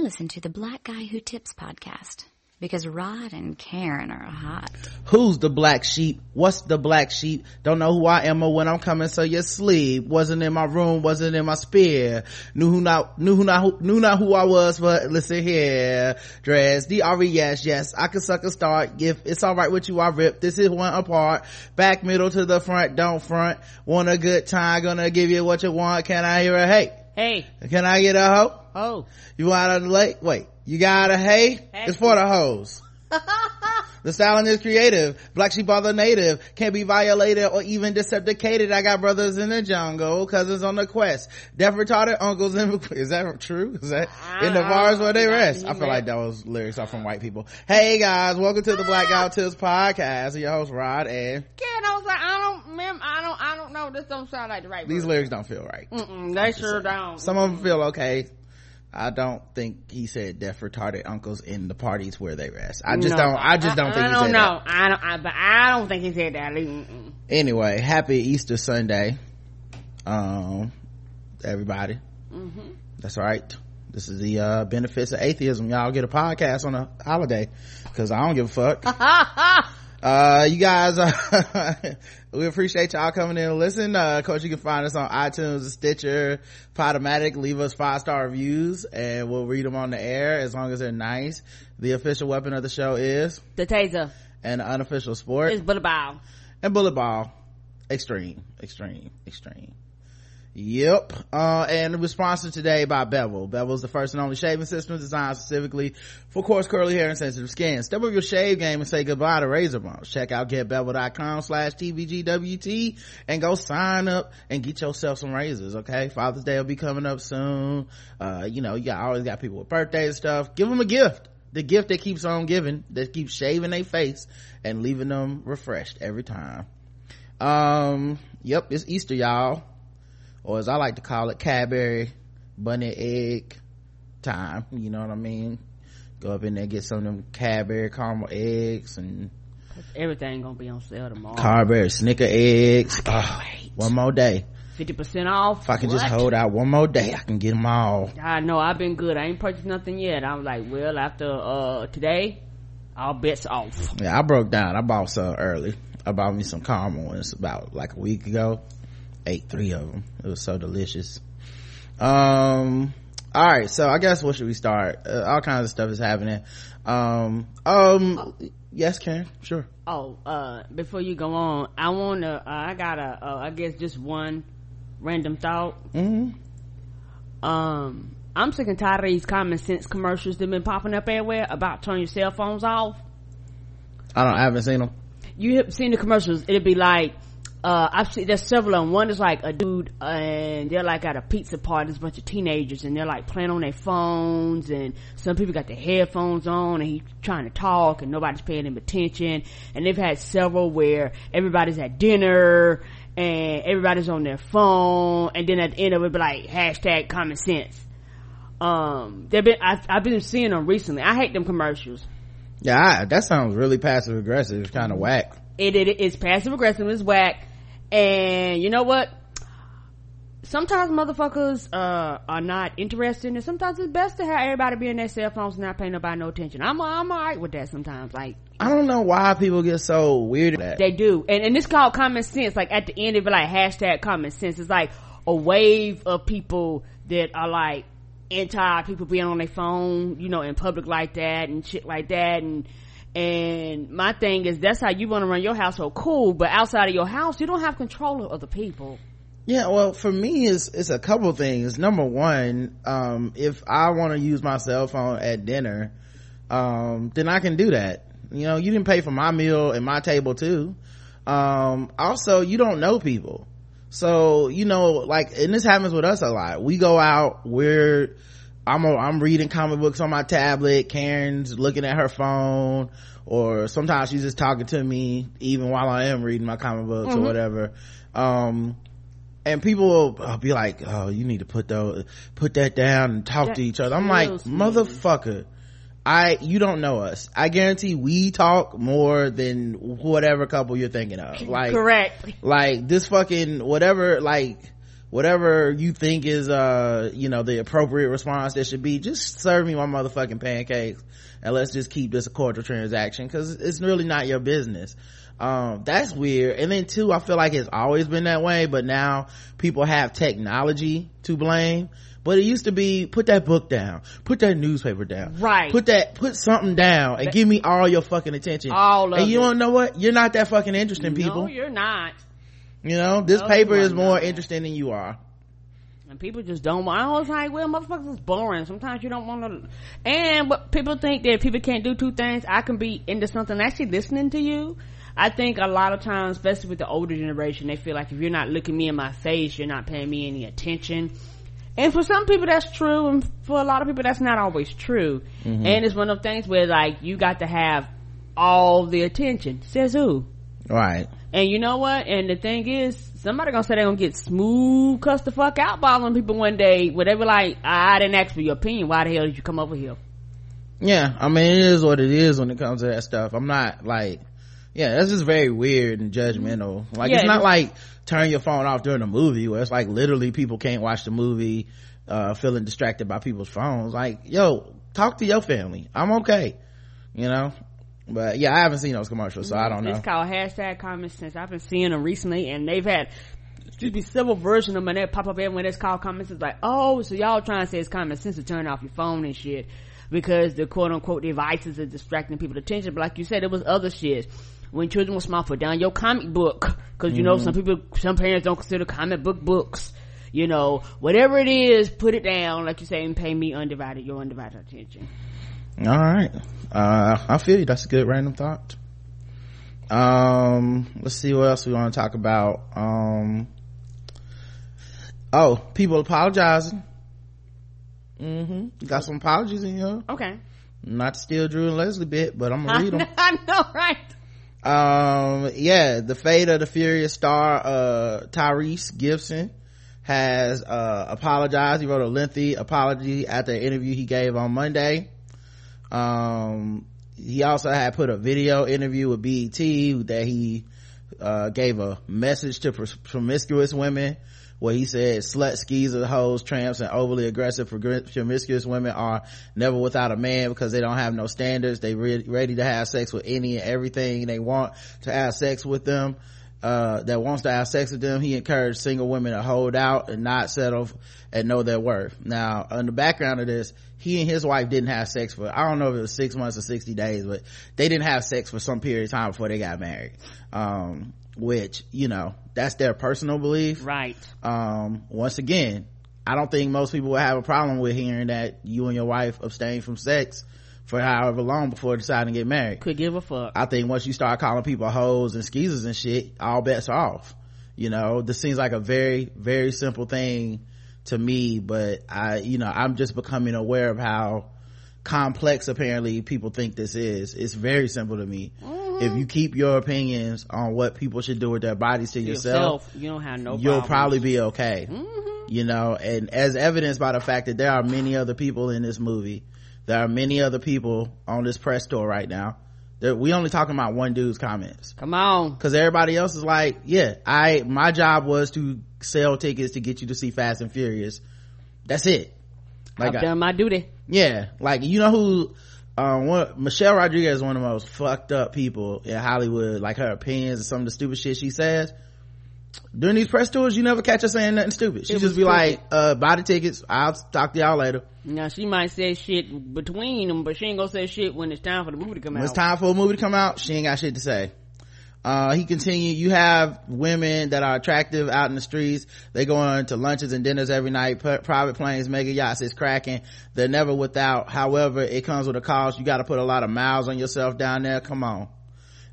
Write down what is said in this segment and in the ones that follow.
Listen to the Black Guy Who Tips podcast because Rod and Karen are hot. Who's the black sheep? What's the black sheep? Don't know who I am or when I'm coming, so you sleep. Wasn't in my room, wasn't in my spear. Knew who not, knew who not, knew not who I was, but listen here. Dress, D-R-E, yes, yes. I can suck a start. If it's alright with you, I rip. This is one apart. Back middle to the front, don't front. Want a good time, gonna give you what you want. Can I hear a hey? Hey. Can I get a hoe? Oh. You of the lake? Wait. You got a hey? It's for the hoes. the styling is creative. Black sheep are the native. Can't be violated or even decepticated. I got brothers in the jungle, cousins on the quest. Deaf retarded uncles in, is that true? Is that in the bars where they rest? I feel like those lyrics are from white people. Hey guys, welcome to the Black Guy Tips podcast. Your host Rod and Karen, I was like, I remember, I don't, I don't know. This don't sound like the right These word. lyrics don't feel right. Mm-mm, they sure don't. Some of them feel okay. I don't think he said deaf retarded uncles in the parties where they rest. I just No. don't, I just don't I, think I he don't said know. that. I don't, I, but I don't think he said that. Mm-mm. Anyway, happy Easter Sunday. Um, everybody. Mm-hmm. That's right. This is the, uh, benefits of atheism. Y'all get a podcast on a holiday. Cause I don't give a fuck. uh you guys uh, we appreciate y'all coming in and listen uh of course you can find us on itunes stitcher podomatic. Leave us five star reviews and we'll read them on the air as long as they're nice. The official weapon of the show is The taser. an unofficial sport. Is bullet ball. and bullet ball. Extreme. Extreme. Extreme Yep. Uh, and we're sponsored today by Bevel. Bevel is the first and only shaving system designed specifically for coarse curly hair and sensitive skin. Step up your shave game and say goodbye to razor bumps. Check out getbevel.com slash TBGWT and go sign up and get yourself some razors, okay? Father's Day will be coming up soon. Uh, you know, you always got people with birthdays and stuff. Give them a gift. The gift that keeps on giving, that keeps shaving their face and leaving them refreshed every time. Um, yep, it's Easter, y'all or as I like to call it, Cadbury bunny egg time. You know what I mean? Go up in there, get some of them Cadbury caramel eggs and Everything gonna be on sale tomorrow. Cadbury Snicker eggs. Oh, one more day. Fifty percent off. If I can just hold out one more day, I can get them all. I know I've been good. I ain't purchased nothing yet. I'm like, well, after uh today, all bets off. Yeah, I broke down. I bought some early. I bought me some caramel ones about like a week ago. Ate three of them. It was so delicious. Um, all right. So I guess what should we start? Uh, all kinds of stuff is happening. Um, um, yes, Karen. Sure. Oh, uh, before you go on, I wanna, uh, I got a, uh, I guess just one random thought. hmm Um, I'm sick and tired of these common sense commercials that've been popping up everywhere about turning your cell phones off. I don't. I haven't seen them. You have seen the commercials? It'd be like, uh, I've seen there's several of them. One is like a dude, and they're like at a pizza party. There's a bunch of teenagers, and they're like playing on their phones, and some people got their headphones on, and he's trying to talk, and nobody's paying him attention. And they've had several where everybody's at dinner, and everybody's on their phone, and then at the end of it, be like hashtag common sense. Um, they've been I've, I've been seeing them recently. I hate them commercials. Yeah, I, that sounds really passive aggressive. It's kind of whack. it, it it's passive aggressive it's whack and you know what? Sometimes motherfuckers uh are not interested and sometimes it's best to have everybody be in their cell phones and not paying nobody no attention. I'm i'm all right with that sometimes like I don't know why people get so weird at that. they do. And and this called common sense. Like at the end of it like hashtag common sense. It's like a wave of people that are like anti people being on their phone you know in public like that and shit like that. And and my thing is that's how you want to run your household cool but outside of your house you don't have control of other people Yeah, well, for me, it's, it's a couple things. Number one, um, if I want to use my cell phone at dinner, um, then I can do that. You know, you didn't pay for my meal and my table too. Um, also, you don't know people. So, you know, like, and this happens with us a lot. We go out, we're, I'm, a, I'm reading comic books on my tablet, Karen's looking at her phone, or sometimes she's just talking to me even while I am reading my comic books or whatever. Um, and people will be like, "Oh, you need to put those, put that down and talk That to each other." I'm like. "Motherfucker, I you don't know us. I guarantee we talk more than whatever couple you're thinking of. Like, correct like this fucking whatever. Like, whatever you think is uh you know the appropriate response there should be just serve me my motherfucking pancakes and let's just keep this a cordial transaction because it's really not your business um that's weird and then two i feel like it's always been that way but now people have technology to blame but it used to be put that book down put that newspaper down Right. put that put something down and give me all your fucking attention All of and you it. don't know what you're not that fucking interesting people No, you're not. You know this paper is more interesting than you are And people just don't want. I was like, well, motherfuckers is boring. Sometimes you don't want to. And but people think that people can't do two things. I can be into something actually listening to you. I think a lot of times, especially with the older generation, they feel like if you're not looking me in my face, you're not paying me any attention. And for some people that's true, and for a lot of people that's not always true. Mm-hmm. And it's one of those things where like you got to have all the attention. Says who? right And you know what? And the thing is, somebody gonna say they're gonna get smooth cuss the fuck out by them people one day where they be like, I didn't ask for your opinion. Why the hell did you come over here? yeah i mean it is what it is when it comes to that stuff i'm not like yeah that's just very weird and judgmental like Yeah, it's not like turn your phone off during a movie where it's like literally people can't watch the movie uh feeling distracted by people's phones like yo talk to your family i'm okay you know but yeah i haven't seen those commercials so i mm, don't know It's called hashtag common sense. I've been seeing them recently and they've had, excuse me, several versions of them and they pop up everywhere. it's called common sense. Like, oh, so y'all trying to say it's common sense to turn off your phone and shit because the quote unquote devices are distracting people's attention. But like you said, it was other shit. When children were small, put down your comic book. Cause you know, some mm-hmm. people, some parents don't consider comic book books. You know, whatever it is, put it down, like you say, and pay me undivided, your undivided attention. All right. Uh i feel you. That's a good random thought. Um let's see what else we want to talk about. Um oh people apologizing. Mm-hmm. Got some apologies in here. Okay. not to steal drew and leslie bit but i'm gonna read them. I know, right? um yeah the fate of the furious star uh tyrese gibson has uh apologized. He wrote a lengthy apology after an interview he gave on monday um he also had put a video interview with bet that he uh gave a message to promiscuous women where he said slut skeezer hoes tramps and overly aggressive promiscuous women are never without a man because they don't have no standards. They re- ready to have sex with any and everything they want to have sex with them uh, that wants to have sex with them he encouraged single women to hold out and not settle and know their worth. Now in the background of this he and his wife didn't have sex for i don't know if it was six months or 60 days but they didn't have sex for some period of time before they got married. Um, which you know that's their personal belief. Right. um once again i don't think most people would have a problem with hearing that you and your wife abstain from sex for however long before deciding to get married Could give a fuck. i think once you start calling people hoes and skeezers and shit all bets are off you know this seems like a very very simple thing to me but i you know i'm just becoming aware of how complex apparently people think this is it's very simple to me mm-hmm. if you keep your opinions on what people should do with their bodies to yourself Yourself, you don't have no. you'll problems. probably be okay mm-hmm. you know and as evidenced by the fact that there are many other people in this movie there are many other people on this press tour right now. That we only talking about one dude's comments. Come on. because everybody else is like yeah i my job was to sell tickets to get you to see fast and furious. That's it. Like I've done my duty. yeah like you know who um one, michelle rodriguez is one of the most fucked up people in hollywood. Like her opinions and some of the stupid shit she says during these press tours you never catch her saying nothing stupid. She just be stupid. like uh buy the tickets i'll talk to y'all later. Now she might say shit between them, but she ain't gonna say shit when it's time for the movie to come when out. it's time for a movie to come out she ain't got shit to say. Uh he continued you have women that are attractive out in the streets. They go on to lunches and dinners every night. P- private planes mega yachts, it's cracking. They're never without. However it comes with a cost. You got to put a lot of miles on yourself down there. Come on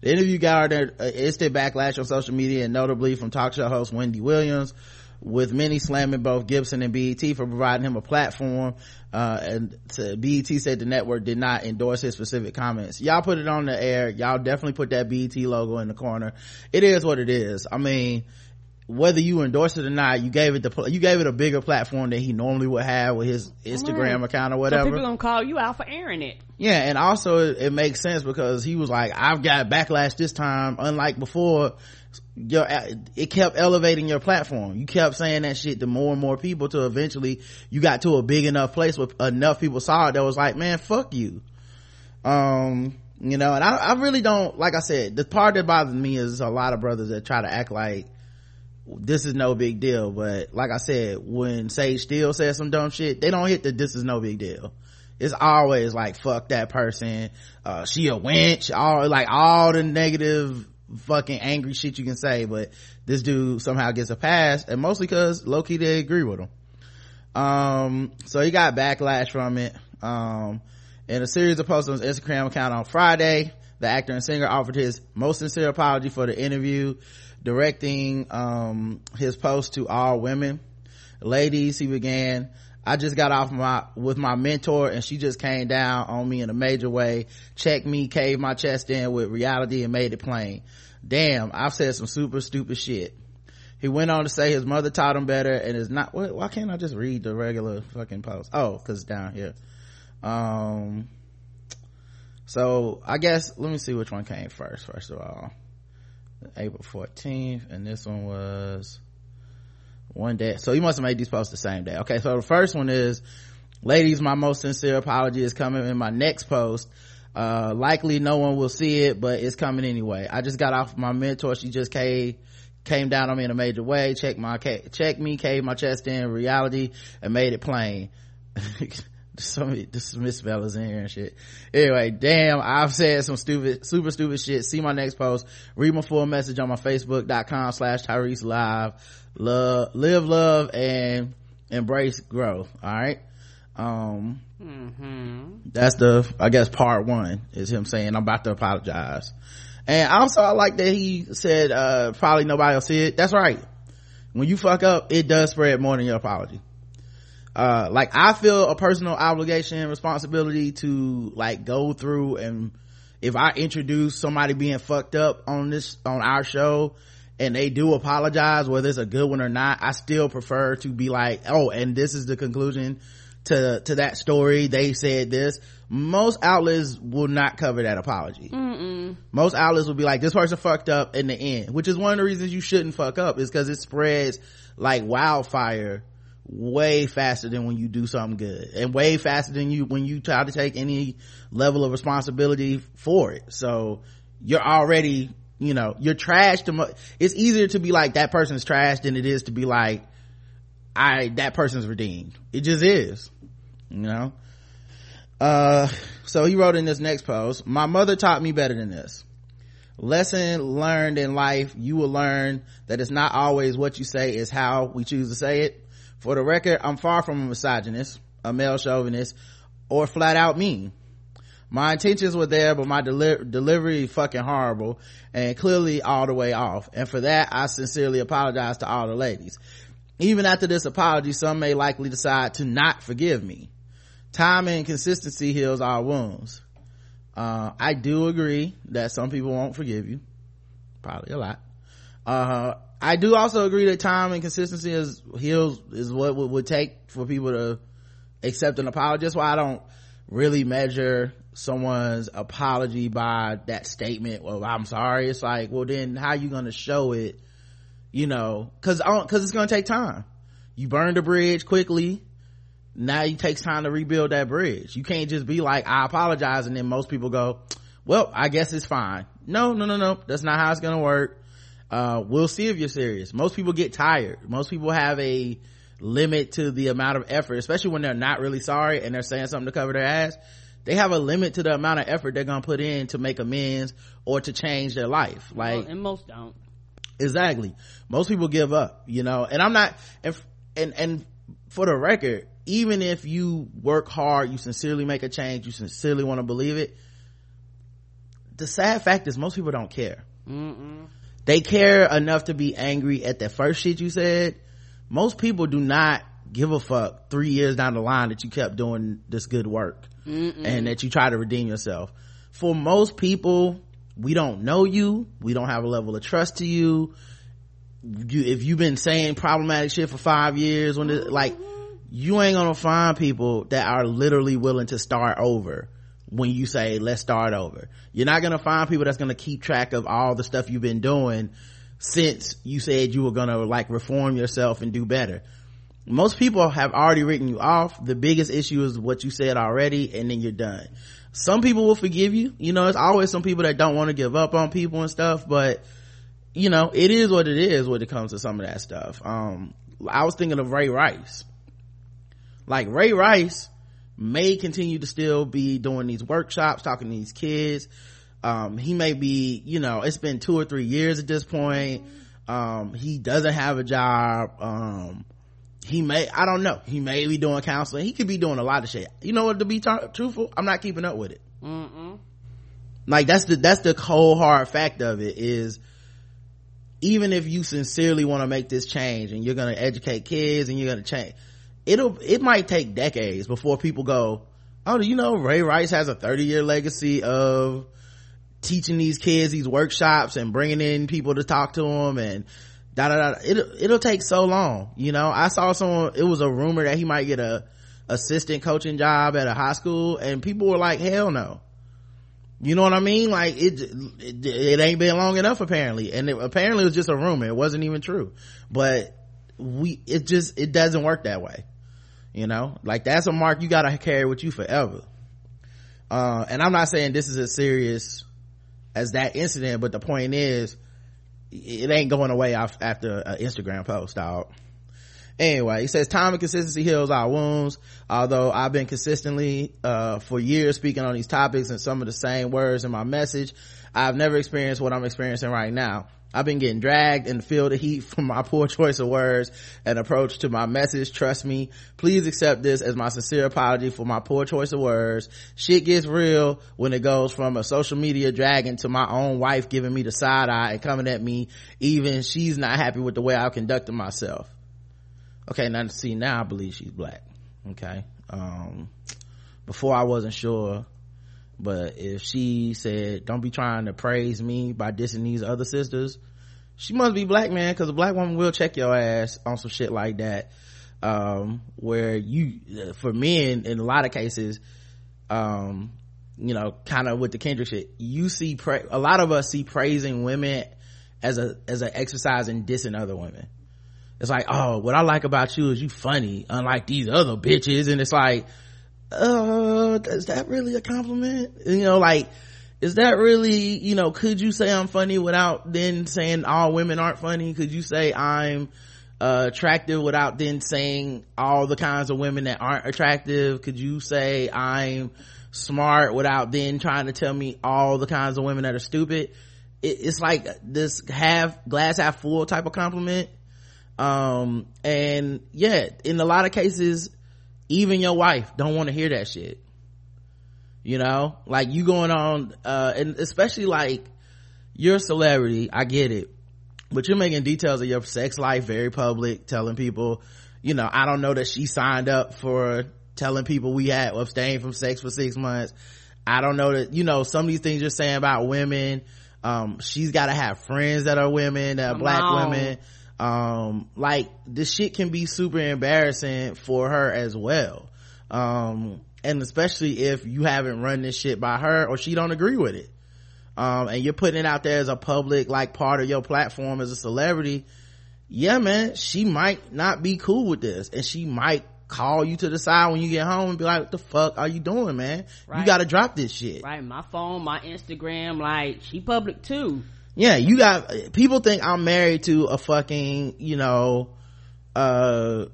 the interview garnered uh, instant backlash on social media and notably from talk show host wendy williams with many slamming both Gibson and BET for providing him a platform. Uh, and to, BET said the network did not endorse his specific comments. Y'all put it on the air. Y'all definitely put that BET logo in the corner. It is what it is. I mean, whether you endorse it or not, you gave it the you gave it a bigger platform than he normally would have with his Instagram right. account or whatever. So people gonna call you out for airing it. Yeah, and also it, it, makes sense because he was like, "I've got backlash this time, unlike before." Your it kept elevating your platform. You kept saying that shit to more and more people to eventually you got to a big enough place where enough people saw it that was like, "Man, fuck you." Um, you know, and I, I really don't like I said. The part that bothers me is a lot of brothers that try to act like this is no big deal. But like I said, when Sage Steele says some dumb shit, they don't hit the this is no big deal. It's always like fuck that person, uh, she a wench, all like all the negative fucking angry shit you can say, but this dude somehow gets a pass, and mostly cause low key they agree with him. Um, so he got backlash from it. Um, in a series of posts on his Instagram account on Friday, the actor and singer offered his most sincere apology for the interview directing um, his post to all women. Ladies he began i just got off my with my mentor and she just came down on me in a major way checked me caved my chest in with reality and made it plain. Damn i've said some super stupid shit. He went on to say his mother taught him better and is not why can't i just read the regular fucking post? Oh because it's down here. Um so i guess let me see which one came first first of all April 14th, and this one was one day. So you must have made these posts the same day. Okay, so the first one is, ladies, my most sincere apology is coming in my next post. Uh, likely no one will see it, but it's coming anyway. I just got off my mentor. She just came, came down on me in a major way, Check my, checked me, caved my chest in reality and made it plain. some misspellers in here and shit. Anyway, damn, I've said some stupid, super stupid shit. See my next post. Read my full message on my facebook.com slash Tyrese live. Love, live, love, and embrace growth. All right. Um, mm-hmm. that's the, I guess part one is him saying, I'm about to apologize. And also I like that he said, uh, probably nobody will see it. That's right. When you fuck up, it does spread more than your apology uh, like I feel a personal obligation and responsibility to like go through and if I introduce somebody being fucked up on this, on our show and they do apologize, whether it's a good one or not, I still prefer to be like, oh, and this is the conclusion to, to that story. They said this. Most outlets will not cover that apology. Mm-mm. Most outlets will be like, this person fucked up in the end, which is one of the reasons you shouldn't fuck up is because it spreads like wildfire way faster than when you do something good and way faster than you when you try to take any level of responsibility for it. So you're already you know you're trash to it's easier to be like that person's trash than it is to be like i that person's redeemed. It just is you know? Uh so he wrote in this next post my mother taught me better than this. Lesson learned in life you will learn that it's not always what you say is how we choose to say it for the record, I'm far from a misogynist, a male chauvinist, or flat out mean. My intentions were there, but my deli- delivery fucking horrible and clearly all the way off. And for that, I sincerely apologize to all the ladies. Even after this apology, some may likely decide to not forgive me. Time and consistency heals all wounds. Uh, I do agree that some people won't forgive you. Probably a lot. Uh, I do also agree that time and consistency is heals is what would, would take for people to accept an apology. That's why I don't really measure someone's apology by that statement well i'm sorry. It's like well then how you gonna show it you know? Because because it's gonna take time. You burned the bridge quickly. Now it takes time to rebuild that bridge. You can't just be like i apologize and then most people go well i guess it's fine. No no no no. That's not how it's gonna work uh, we'll see if you're serious. Most people get tired. Most people have a limit to the amount of effort especially when they're not really sorry and they're saying something to cover their ass. They have a limit to the amount of effort they're gonna put in to make amends or to change their life. Like well, and most don't. Exactly. Most people give up you know? And i'm not and and, and for the record even if you work hard you sincerely make a change you sincerely want to believe it the sad fact is most people don't care. Mm-mm they care enough to be angry at the first shit you said. Most people do not give a fuck three years down the line that you kept doing this good work Mm-mm. and that you try to redeem yourself. For most people we don't know you. We don't have a level of trust to you. You if you've been saying problematic shit for five years when it, like you ain't gonna find people that are literally willing to start over when you say let's start over. You're not gonna find people that's gonna keep track of all the stuff you've been doing since you said you were gonna like reform yourself and do better. Most people have already written you off. The biggest issue is what you said already and then you're done. Some people will forgive you. You know it's always some people that don't want to give up on people and stuff but you know it is what it is when it comes to some of that stuff. Um i was thinking of ray rice. Like ray rice may continue to still be doing these workshops talking to these kids. Um he may be you know it's been two or three years at this point. Um he doesn't have a job. Um he may i don't know. He may be doing counseling. He could be doing a lot of shit. You know what to be t- truthful i'm not keeping up with it. Mm-mm. like that's the that's the cold hard fact of it is even if you sincerely want to make this change and you're going to educate kids and you're going to change it'll it might take decades before people go oh do you know ray rice has a 30 year legacy of teaching these kids these workshops and bringing in people to talk to them and da da da. It'll, it'll take so long. You know, I saw someone, it was a rumor that he might get a assistant coaching job at a high school and people were like, hell no. You know what I mean? Like it, it, it ain't been long enough apparently. And it, apparently it was just a rumor. It wasn't even true, but we, it just, it doesn't work that way. You know, like that's a mark you gotta carry with you forever. Uh, and I'm not saying this is as serious as that incident, but the point is, it ain't going away after an Instagram post, dog. Anyway, he says time and consistency heals our wounds. Although I've been consistently, uh, for years speaking on these topics and some of the same words in my message, I've never experienced what I'm experiencing right now. I've been getting dragged and feel the heat from my poor choice of words and approach to my message. Trust me. Please accept this as my sincere apology for my poor choice of words. Shit gets real when it goes from a social media dragging to my own wife giving me the side eye and coming at me. Even she's not happy with the way I've conducted myself. Okay. Now see, now I believe she's black. Okay. Um, before I wasn't sure but if she said don't be trying to praise me by dissing these other sisters she must be black man because a black woman will check your ass on some shit like that. Um, where you for men in a lot of cases um, you know kind of with the kendrick shit you see pra- a lot of us see praising women as a as an exercise in dissing other women. It's like oh what i like about you is you funny unlike these other bitches. And it's like uh is that really a compliment? You know like is that really you know could you say i'm funny without then saying all women aren't funny? Could you say i'm uh, attractive without then saying all the kinds of women that aren't attractive? Could you say i'm smart without then trying to tell me all the kinds of women that are stupid? It, it's like this half glass half full type of compliment. Um and yeah in a lot of cases even your wife don't want to hear that shit. You know? Like you going on uh and especially like you're a celebrity i get it. But you're making details of your sex life very public telling people you know i don't know that she signed up for telling people we had abstained from sex for six months. I don't know that you know some of these things you're saying about women um she's got to have friends that are women that are black on. women um like this shit can be super embarrassing for her as well. Um and especially if you haven't run this shit by her or she don't agree with it. Um and you're putting it out there as a public like part of your platform as a celebrity. Yeah man she might not be cool with this. And she might call you to the side when you get home and be like what the fuck are you doing man? Right. you gotta drop this shit. Right. My phone my instagram like she public too yeah you got people think i'm married to a fucking you know uh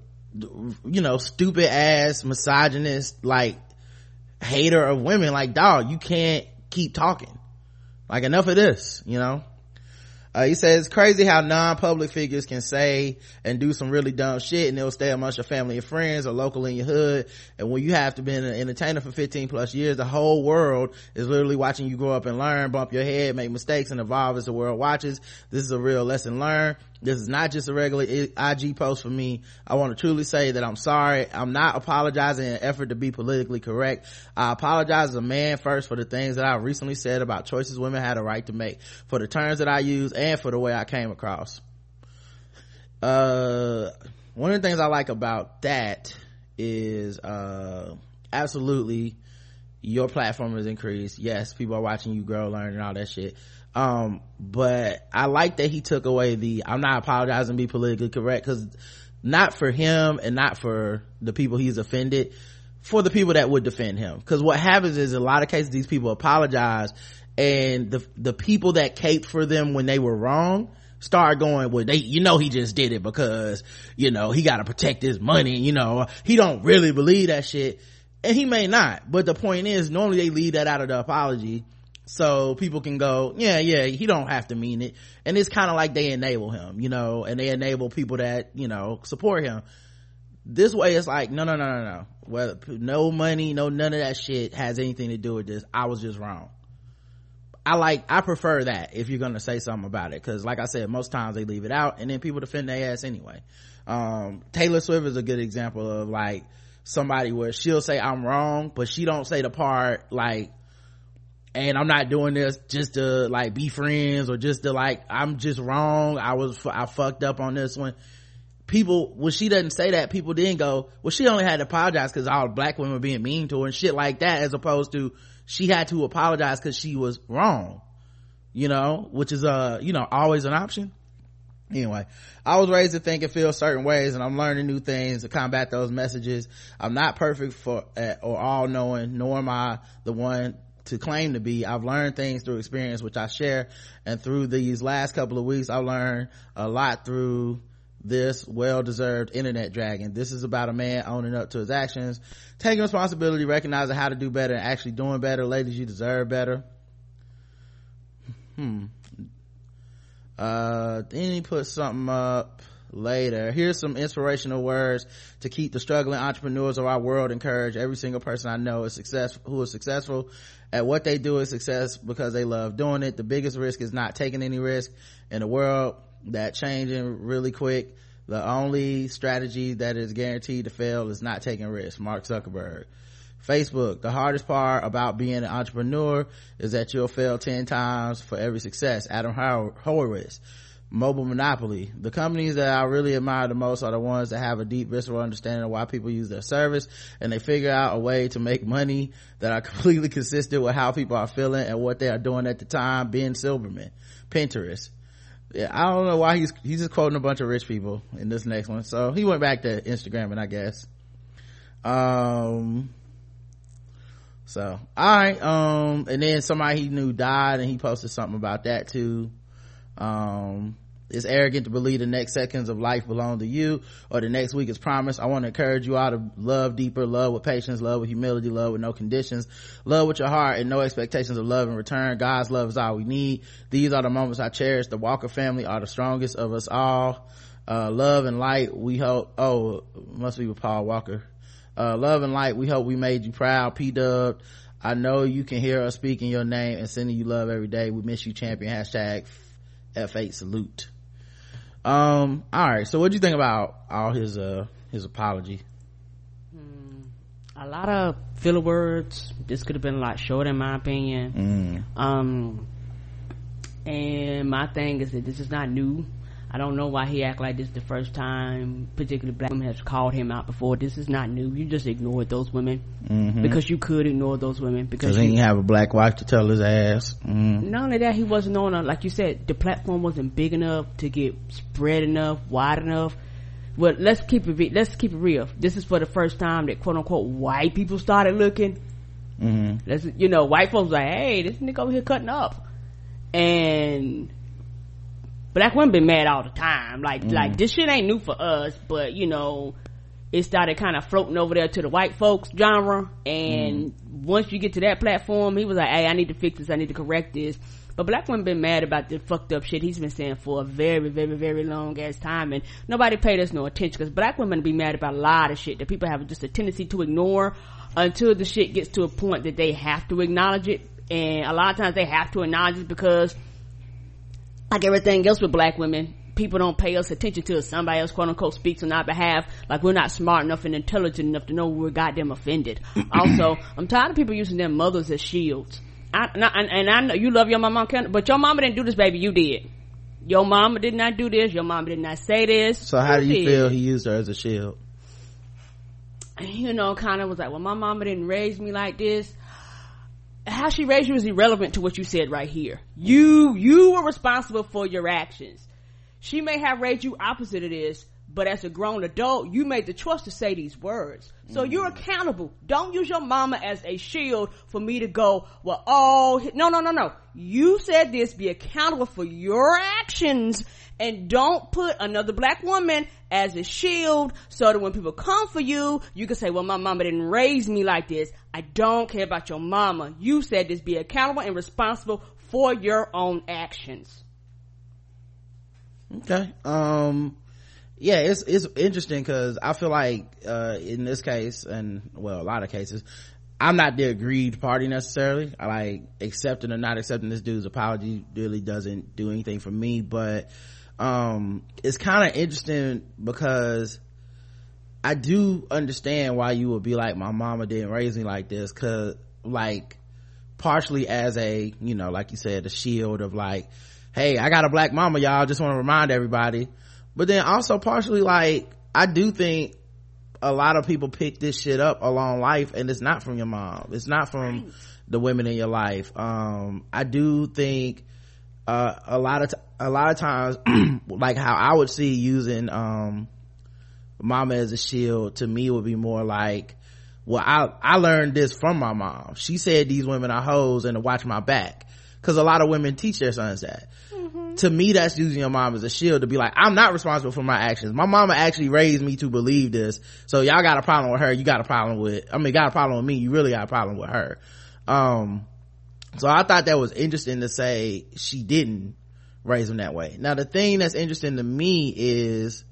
you know stupid ass misogynist like hater of women. Like dog you can't keep talking. Like enough of this you know uh, he says crazy how non-public figures can say and do some really dumb shit and they'll stay amongst your family and friends or local in your hood. And when you have to be an entertainer for 15 plus years, the whole world is literally watching you grow up and learn, bump your head, make mistakes and evolve as the world watches. This is a real lesson learned. This is not just a regular IG post for me. I want to truly say that I'm sorry. I'm not apologizing in an effort to be politically correct. I apologize as a man first for the things that I recently said about choices women had a right to make, for the terms that I use, and for the way I came across. uh one of the things i like about that is uh absolutely your platform has increased yes people are watching you grow learn and all that shit um but i like that he took away the i'm not apologizing be politically correct because not for him and not for the people he's offended for the people that would defend him. Because what happens is a lot of cases these people apologize and the the people that caped for them when they were wrong start going well they you know he just did it because you know he got to protect his money you know he don't really believe that shit. And he may not but the point is normally they leave that out of the apology so people can go yeah yeah he don't have to mean it and it's kind of like they enable him you know and they enable people that you know support him this way it's like no no no no no well no money no none of that shit has anything to do with this i was just wrong I like, I prefer that if you're gonna say something about it. Cause like I said, most times they leave it out and then people defend their ass anyway. Um, Taylor Swift is a good example of like somebody where she'll say I'm wrong, but she don't say the part like, and I'm not doing this just to like be friends or just to like, I'm just wrong. I was, I fucked up on this one. People, when she doesn't say that, people then go, well, she only had to apologize because all black women were being mean to her and shit like that, as opposed to, she had to apologize because she was wrong you know which is uh you know always an option anyway i was raised to think and feel certain ways and i'm learning new things to combat those messages i'm not perfect for uh, or all knowing nor am i the one to claim to be i've learned things through experience which i share and through these last couple of weeks I've learned a lot through this well-deserved internet dragon. This is about a man owning up to his actions, taking responsibility, recognizing how to do better, and actually doing better. Ladies, you deserve better. Hmm. Uh, then he put something up later. Here's some inspirational words to keep the struggling entrepreneurs of our world encouraged. Every single person I know is successful, who is successful at what they do is success because they love doing it. The biggest risk is not taking any risk in a world that changing really quick. The only strategy that is guaranteed to fail is not taking risks. Mark Zuckerberg. Facebook, the hardest part about being an entrepreneur is that you'll fail 10 times for every success. Adam Horowitz. Mobile Monopoly. The companies that I really admire the most are the ones that have a deep visceral understanding of why people use their service and they figure out a way to make money that are completely consistent with how people are feeling and what they are doing at the time. Ben Silbermann, Pinterest yeah, I don't know why he's he's just quoting a bunch of rich people in this next one. So he went back to Instagram and I guess. Um so all right, um and then somebody he knew died and he posted something about that too. Um it's arrogant to believe the next seconds of life belong to you or the next week is promised. I want to encourage you all to love deeper, love with patience, love with humility, love with no conditions, love with your heart and no expectations of love in return. God's love is all we need. These are the moments I cherish. The Walker family are the strongest of us all. Uh, love and light, we hope, oh, must be with Paul Walker. Uh, love and light, we hope we made you proud. P Dub, I know you can hear us speaking your name and sending you love every day. We miss you, champion. Hashtag F8 salute um all right. So what do you think about all his uh his apology? Hmm, a lot of filler words. This could have been a lot shorter in my opinion. Mm. um and my thing is that this is not new I don't know why he act like this the first time particularly black women has called him out before. This is not new. You just ignored those women mm-hmm. because you could ignore those women because he didn't have a black wife to tell his ass. Mm. Not only that, he wasn't on a, like you said, the platform wasn't big enough to get spread enough, wide enough. But let's keep it, let's keep it real. This is for the first time that quote unquote white people started looking. Mm-hmm. Let's, you know, white folks like, hey, this nigga over here cutting up. And black women been mad all the time. Like, mm. like this shit ain't new for us, but you know, it started kind of floating over there to the white folks genre. And mm. once you get to that platform, he was like, Hey, I need to fix this. I need to correct this. But black women been mad about the fucked up shit he's been saying for a very, very, very long ass time. And nobody paid us no attention because black women be mad about a lot of shit that people have just a tendency to ignore until the shit gets to a point that they have to acknowledge it. And a lot of times they have to acknowledge it because like everything else with black women, people don't pay us attention to us. Somebody else, quote unquote, speaks on our behalf. Like we're not smart enough and intelligent enough to know we're goddamn offended. also, I'm tired of people using their mothers as shields. I, and, I, and I know you love your mama, but your mama didn't do this, baby. You did. your mama did not do this your mama did not say this so how do you feel he used her as a shield you know kind of was like well my mama didn't raise me like this how she raised you is irrelevant to what you said right here you you were responsible for your actions she may have raised you opposite of this but as a grown adult, you made the choice to say these words. So mm. you're accountable. Don't use your mama as a shield for me to go, well, oh, no, no, no, no. You said this, be accountable for your actions and don't put another black woman as a shield so that when people come for you, you can say, well, my mama didn't raise me like this. I don't care about your mama. You said this, be accountable and responsible for your own actions. Okay. Um, yeah, it's it's interesting because I feel like uh, in this case, and well, a lot of cases, I'm not the aggrieved party necessarily. I like accepting or not accepting this dude's apology really doesn't do anything for me, but um, it's kind of interesting because I do understand why you would be like, my mama didn't raise me like this, cause like partially as a, you know, like you said, a shield of like, hey, I got a black mama, y'all. Just want to remind everybody but then also partially like i do think a lot of people pick this shit up along life and it's not from your mom it's not from right. the women in your life um i do think uh, a lot of t- a lot of times like how i would see using um mama as a shield to me would be more like well i i learned this from my mom. She said these women are hoes and to watch my back. Because a lot of women teach their sons that. To me that's using your mom as a shield to be like i'm not responsible for my actions. My mama actually raised me to believe this. So y'all got a problem with her. You got a problem with i mean got a problem with me. You really got a problem with her. Um so i thought that was interesting to say she didn't raise him that way now the thing that's interesting to me is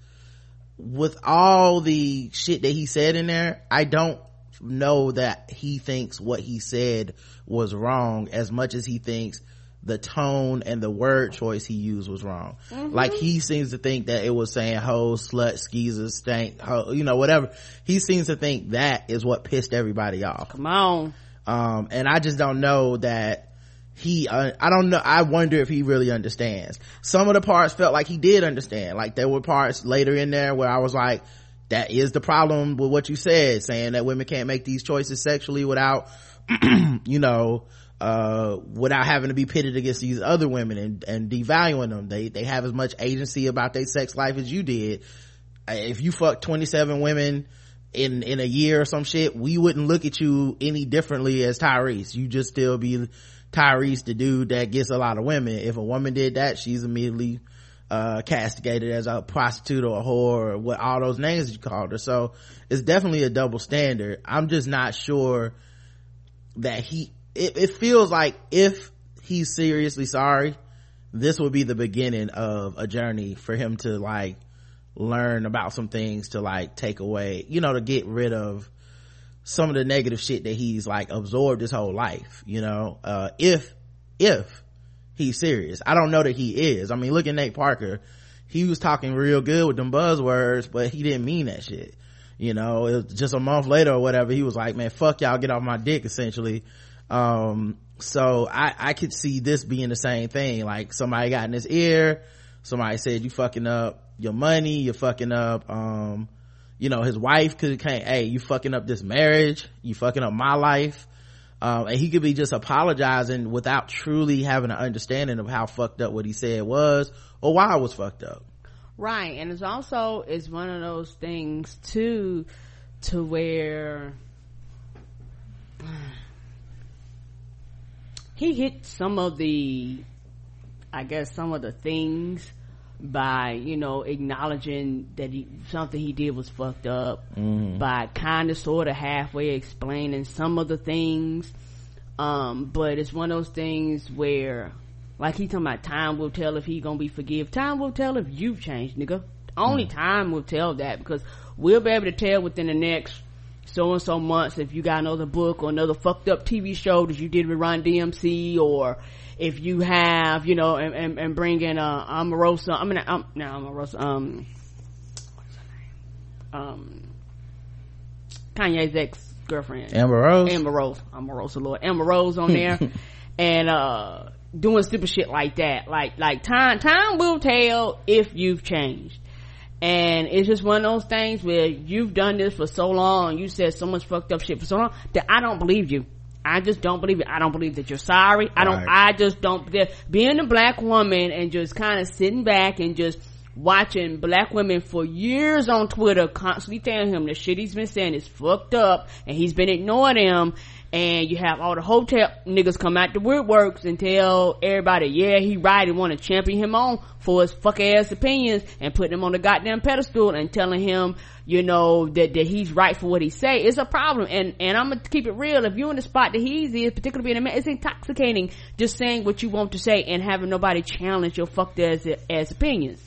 with all the shit that he said in there i don't know that he thinks what he said was wrong as much as he thinks the tone and the word choice he used was wrong. Mm-hmm. Like he seems to think that it was saying hoe, slut, skeezer, stank, hoe, you know, whatever. He seems to think that is what pissed everybody off. Come on. Um, and I just don't know that he, uh, I don't know, I wonder if he really understands. Some of the parts felt like he did understand. Like there were parts later in there where I was like, that is the problem with what you said, saying that women can't make these choices sexually without, you know, uh, without having to be pitted against these other women and, and devaluing them. They, they have as much agency about their sex life as you did. If you fuck 27 women in, in a year or some shit, we wouldn't look at you any differently as Tyrese. You just still be Tyrese, the dude that gets a lot of women. If a woman did that, she's immediately, uh, castigated as a prostitute or a whore or what all those names you called her. So it's definitely a double standard. I'm just not sure that he it, it feels like if he's seriously sorry, this would be the beginning of a journey for him to like learn about some things to like take away, you know, to get rid of some of the negative shit that he's like absorbed his whole life, you know, uh, if, if he's serious. I don't know that he is. I mean, look at Nate Parker. He was talking real good with them buzzwords, but he didn't mean that shit. You know, it was just a month later or whatever, he was like, man, fuck y'all, get off my dick, essentially um so i i could see this being the same thing like somebody got in his ear somebody said you fucking up your money you're fucking up um you know his wife could can't hey you fucking up this marriage you fucking up my life. Um, and he could be just apologizing without truly having an understanding of how fucked up what he said was or why it was fucked up. Right. And it's also it's one of those things too to where he hit some of the i guess some of the things by you know acknowledging that he something he did was fucked up mm-hmm. by kind of sort of halfway explaining some of the things um but it's one of those things where like he talking about time will tell if he gonna be forgive time will tell if you've changed nigga only mm-hmm. time will tell that because we'll be able to tell within the next so and so months if you got another book or another fucked up TV show that you did with Run DMC or if you have, you know, and, and, and bring in, uh, Omarosa, I mean, um, no, Omarosa, um, what's her name? Um, Kanye's ex girlfriend. Amber Rose? Amber Rose. Amber Rose, Lord. Amber Rose on there. and, uh, doing stupid shit like that. Like, like time, time will tell if you've changed. And it's just one of those things where you've done this for so long, you said so much fucked up shit for so long that I don't believe you. I just don't believe it. I don't believe that you're sorry. I don't, Right. I just don't, being a black woman and just kind of sitting back and just watching black women for years on Twitter constantly telling him the shit he's been saying is fucked up and he's been ignoring him and you have all the hotep niggas come out the woodworks and tell everybody, yeah, he right and want to champion him on for his fuck ass opinions and putting him on the goddamn pedestal and telling him, you know, that, that he's right for what he say. It's a problem. And, and I'm gonna keep it real. If you're in the spot that he's in, particularly being a man, it's intoxicating just saying what you want to say and having nobody challenge your fucked ass, ass opinions.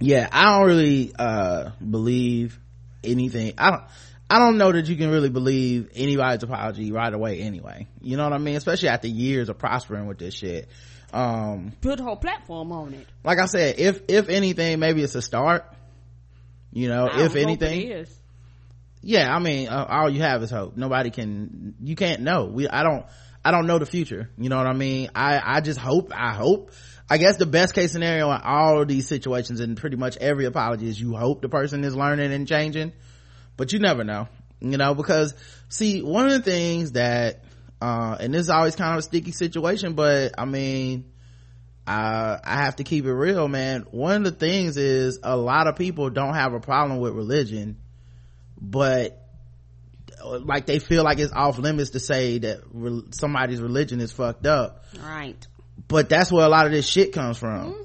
yeah i don't really uh believe anything i don't i don't know that you can really believe anybody's apology right away anyway. You know what i mean? Especially after years of prospering with this shit. Um Put a whole platform on it. like i said if if anything maybe it's a start. You know I if anything. is. yeah i mean uh, all you have is hope. Nobody can you can't know. We i don't i don't know the future. You know what i mean? I i just hope i hope. I guess the best case scenario in all of these situations and pretty much every apology is you hope the person is learning and changing but you never know you know because see one of the things that uh and this is always kind of a sticky situation but i mean I, I have to keep it real, man. One of the things is a lot of people don't have a problem with religion, but like they feel like it's off limits to say that re- somebody's religion is fucked up. Right. But that's where a lot of this shit comes from.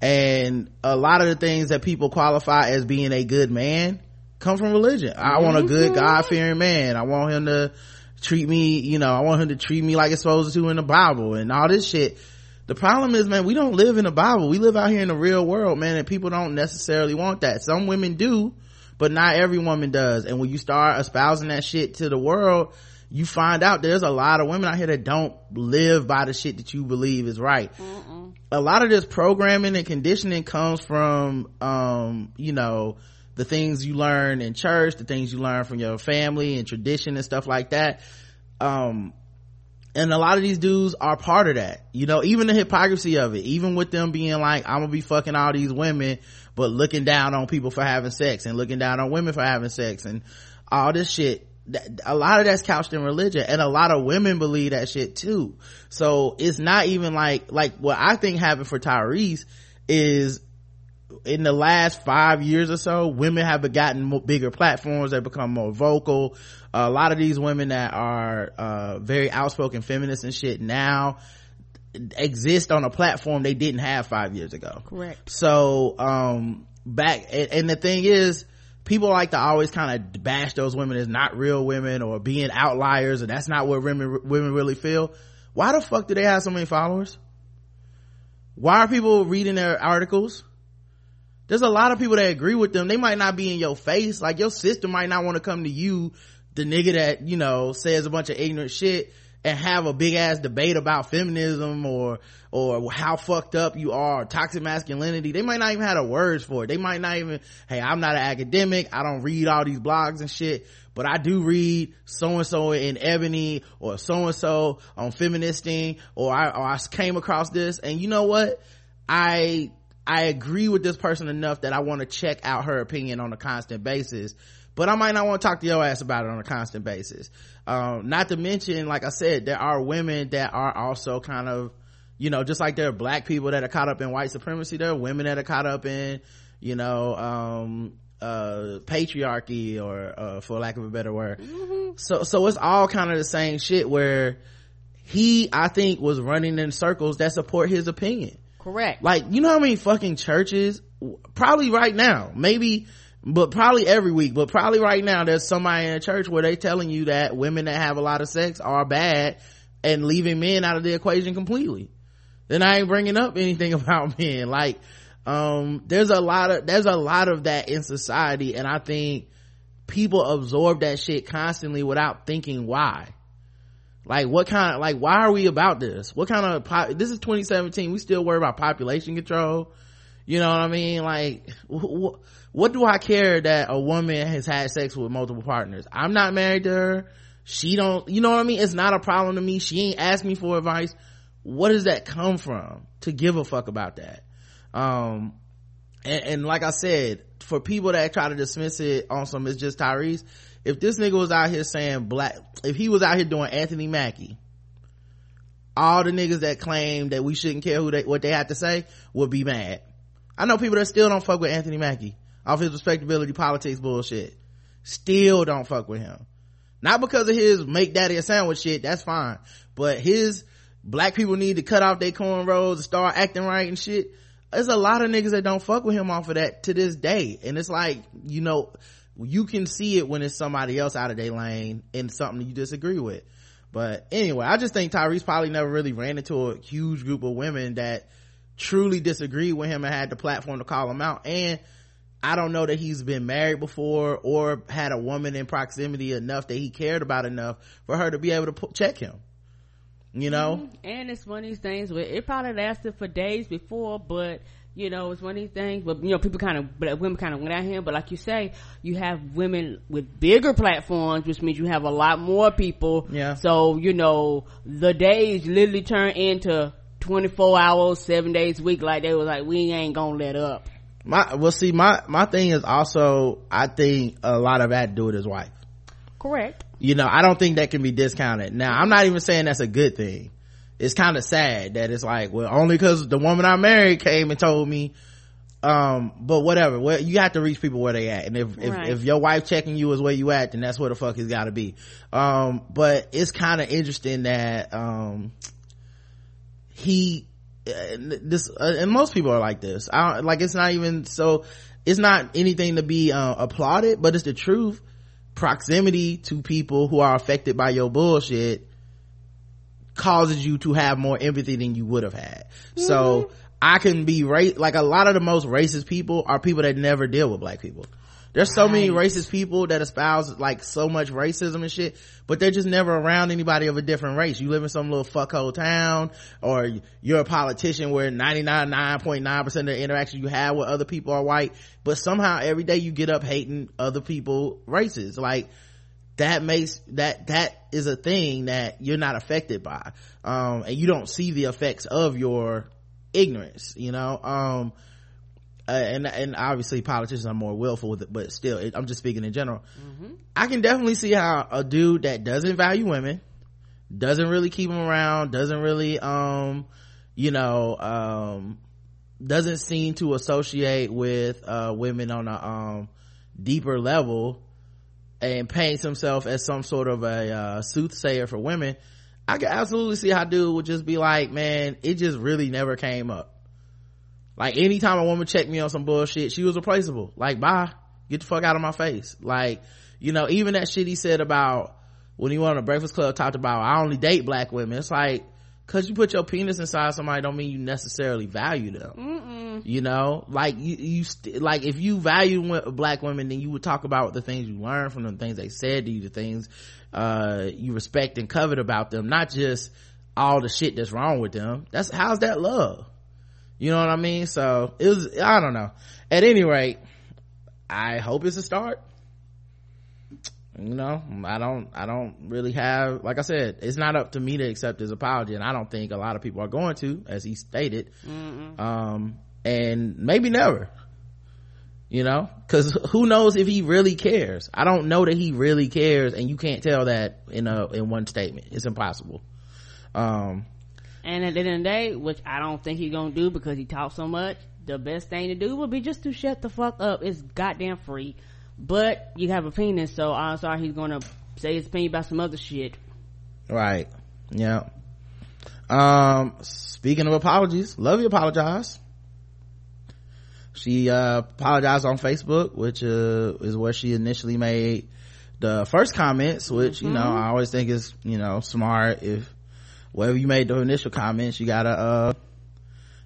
And a lot of the things that people qualify as being a good man come from religion. I want a good God fearing man. I want him to treat me, you know, I want him to treat me like it's supposed to in the Bible and all this shit. The problem is, man, we don't live in the Bible. We live out here in the real world, man, and people don't necessarily want that. Some women do, but not every woman does. And when you start espousing that shit to the world, you find out there's a lot of women out here that don't live by the shit that you believe is right. A lot of this programming and conditioning comes from, um, you know, the things you learn in church, the things you learn from your family and tradition and stuff like that. Um, and a lot of these dudes are part of that. You know even the hypocrisy of it even with them being like i'm gonna be fucking all these women but looking down on people for having sex and looking down on women for having sex and all this shit. A lot of that's couched in religion and a lot of women believe that shit too. So it's not even like like what i think happened for tyrese is in the last five years or so, women have gotten bigger platforms. They've become more vocal. a lot of these women that are, uh, very outspoken feminists and shit now exist on a platform they didn't have five years ago. Correct. So, um, back, and, and the thing is, people like to always kind of bash those women as not real women or being outliers and that's not what women, women really feel. Why the fuck do they have so many followers? Why are people reading their articles? There's a lot of people that agree with them. They might not be in your face. Like your sister might not want to come to you, the nigga that, you know, says a bunch of ignorant shit and have a big ass debate about feminism or, or how fucked up you are, toxic masculinity. They might not even have the words for it. They might not even, hey, I'm not an academic. I don't read all these blogs and shit, but I do read so and so in Ebony or so and so on Feministing or I, or I came across this and you know what? I, I agree with this person enough that I want to check out her opinion on a constant basis, but I might not want to talk to your ass about it on a constant basis. Um, not to mention, like I said, there are women that are also kind of, you know, just like there are black people that are caught up in white supremacy, there are women that are caught up in, you know, um, uh, patriarchy or, uh, for lack of a better word. So, so it's all kind of the same shit where he, I think, was running in circles that support his opinion. Correct. Like, you know how many fucking churches, probably right now, maybe, but probably every week, but probably right now, there's somebody in a church where they telling you that women that have a lot of sex are bad and leaving men out of the equation completely. Then I ain't bringing up anything about men. Like, um, there's a lot of, there's a lot of that in society and I think people absorb that shit constantly without thinking why like what kind of like why are we about this? What kind of pop, this is 2017 we still worry about population control. You know what i mean? Like wh- what do i care that a woman has had sex with multiple partners? I'm not married to her. She don't you know what i mean? It's not a problem to me. She ain't asked me for advice. What does that come from to give a fuck about that? Um and, and like i said for people that try to dismiss it on some it's just tyrese if this nigga was out here saying black if he was out here doing anthony mackie all the niggas that claim that we shouldn't care who they what they have to say would be mad. I know people that still don't fuck with anthony mackie off his respectability politics bullshit. Still don't fuck with him. Not because of his make daddy a sandwich shit that's fine. But his black people need to cut off their cornrows and start acting right and shit. There's a lot of niggas that don't fuck with him off of that to this day. And it's like you know you can see it when it's somebody else out of their lane and something you disagree with but anyway i just think tyrese probably never really ran into a huge group of women that truly disagreed with him and had the platform to call him out and I don't know that he's been married before or had a woman in proximity enough that he cared about enough for her to be able to p- check him. You know? Mm-hmm. And it's one of these things where it probably lasted for days before, but you know, it's one of these things, but you know, people kind of, but women kind of went out here, but like you say, you have women with bigger platforms, which means you have a lot more people. Yeah. So, you know, the days literally turn into 24 hours, seven days a week, like they was like, we ain't gonna let up. My well see my my thing is also i think a lot of that do with his wife. Correct. You know i don't think that can be discounted. Now i'm not even saying that's a good thing it's kind of sad that it's like well only because the woman i married came and told me um but whatever. Well you have to reach people where they at and if Right. if, if your wife checking you is where you at then that's where the fuck it's got to be. Um but it's kind of interesting that um he and this uh, and most people are like this. I don't like it's not even so it's not anything to be uh, applauded but it's the truth. Proximity to people who are affected by your bullshit causes you to have more empathy than you would have had so mm-hmm. i can be right like a lot of the most racist people are people that never deal with black people there's so many racist people that espouse like so much racism and shit, but they're just never around anybody of a different race. You live in some little fuckhole town or you're a politician where 99.9% of the interactions you have with other people are white, but somehow every day you get up hating other people races. Like, that makes that that is a thing that you're not affected by. Um and you don't see the effects of your ignorance you know? Um uh, and and obviously politicians are more willful with it but still it, i'm just speaking in general. I can definitely see how a dude that doesn't value women doesn't really keep them around doesn't really um you know um doesn't seem to associate with uh women on a um deeper level and paints himself as some sort of a uh, soothsayer for women i can absolutely see how dude would just be like man it just really never came up. Like anytime a woman checked me on some bullshit she was replaceable. Like bye. Get the fuck out of my face. Like you know even that shit he said about when he went on the breakfast club talked about i only date black women. It's like because you put your penis inside somebody don't mean you necessarily value them. Mm-mm. you know? Like you you st- like if you value wo- black women then you would talk about the things you learned from them the things they said to you the things uh you respect and covet about them not just all the shit that's wrong with them. That's how's that love? You know what i mean? So it was i don't know. At any rate i hope it's a start you know i don't i don't really have like i said it's not up to me to accept his apology and i don't think a lot of people are going to as he stated. Um and maybe never you know because who knows if he really cares? I don't know that he really cares and you can't tell that in a in one statement. It's impossible. Um And at the end of the day, which I don't think he's gonna do because he talks so much, the best thing to do would be just to shut the fuck up. It's goddamn free. But you have a penis, so I'm sorry he's gonna say his opinion about some other shit. right. Yeah. Um speaking of apologies Luvvie apologized she uh apologized on facebook which uh is where she initially made the first comments which you know i always think is you know smart if wherever you made the initial comments you gotta uh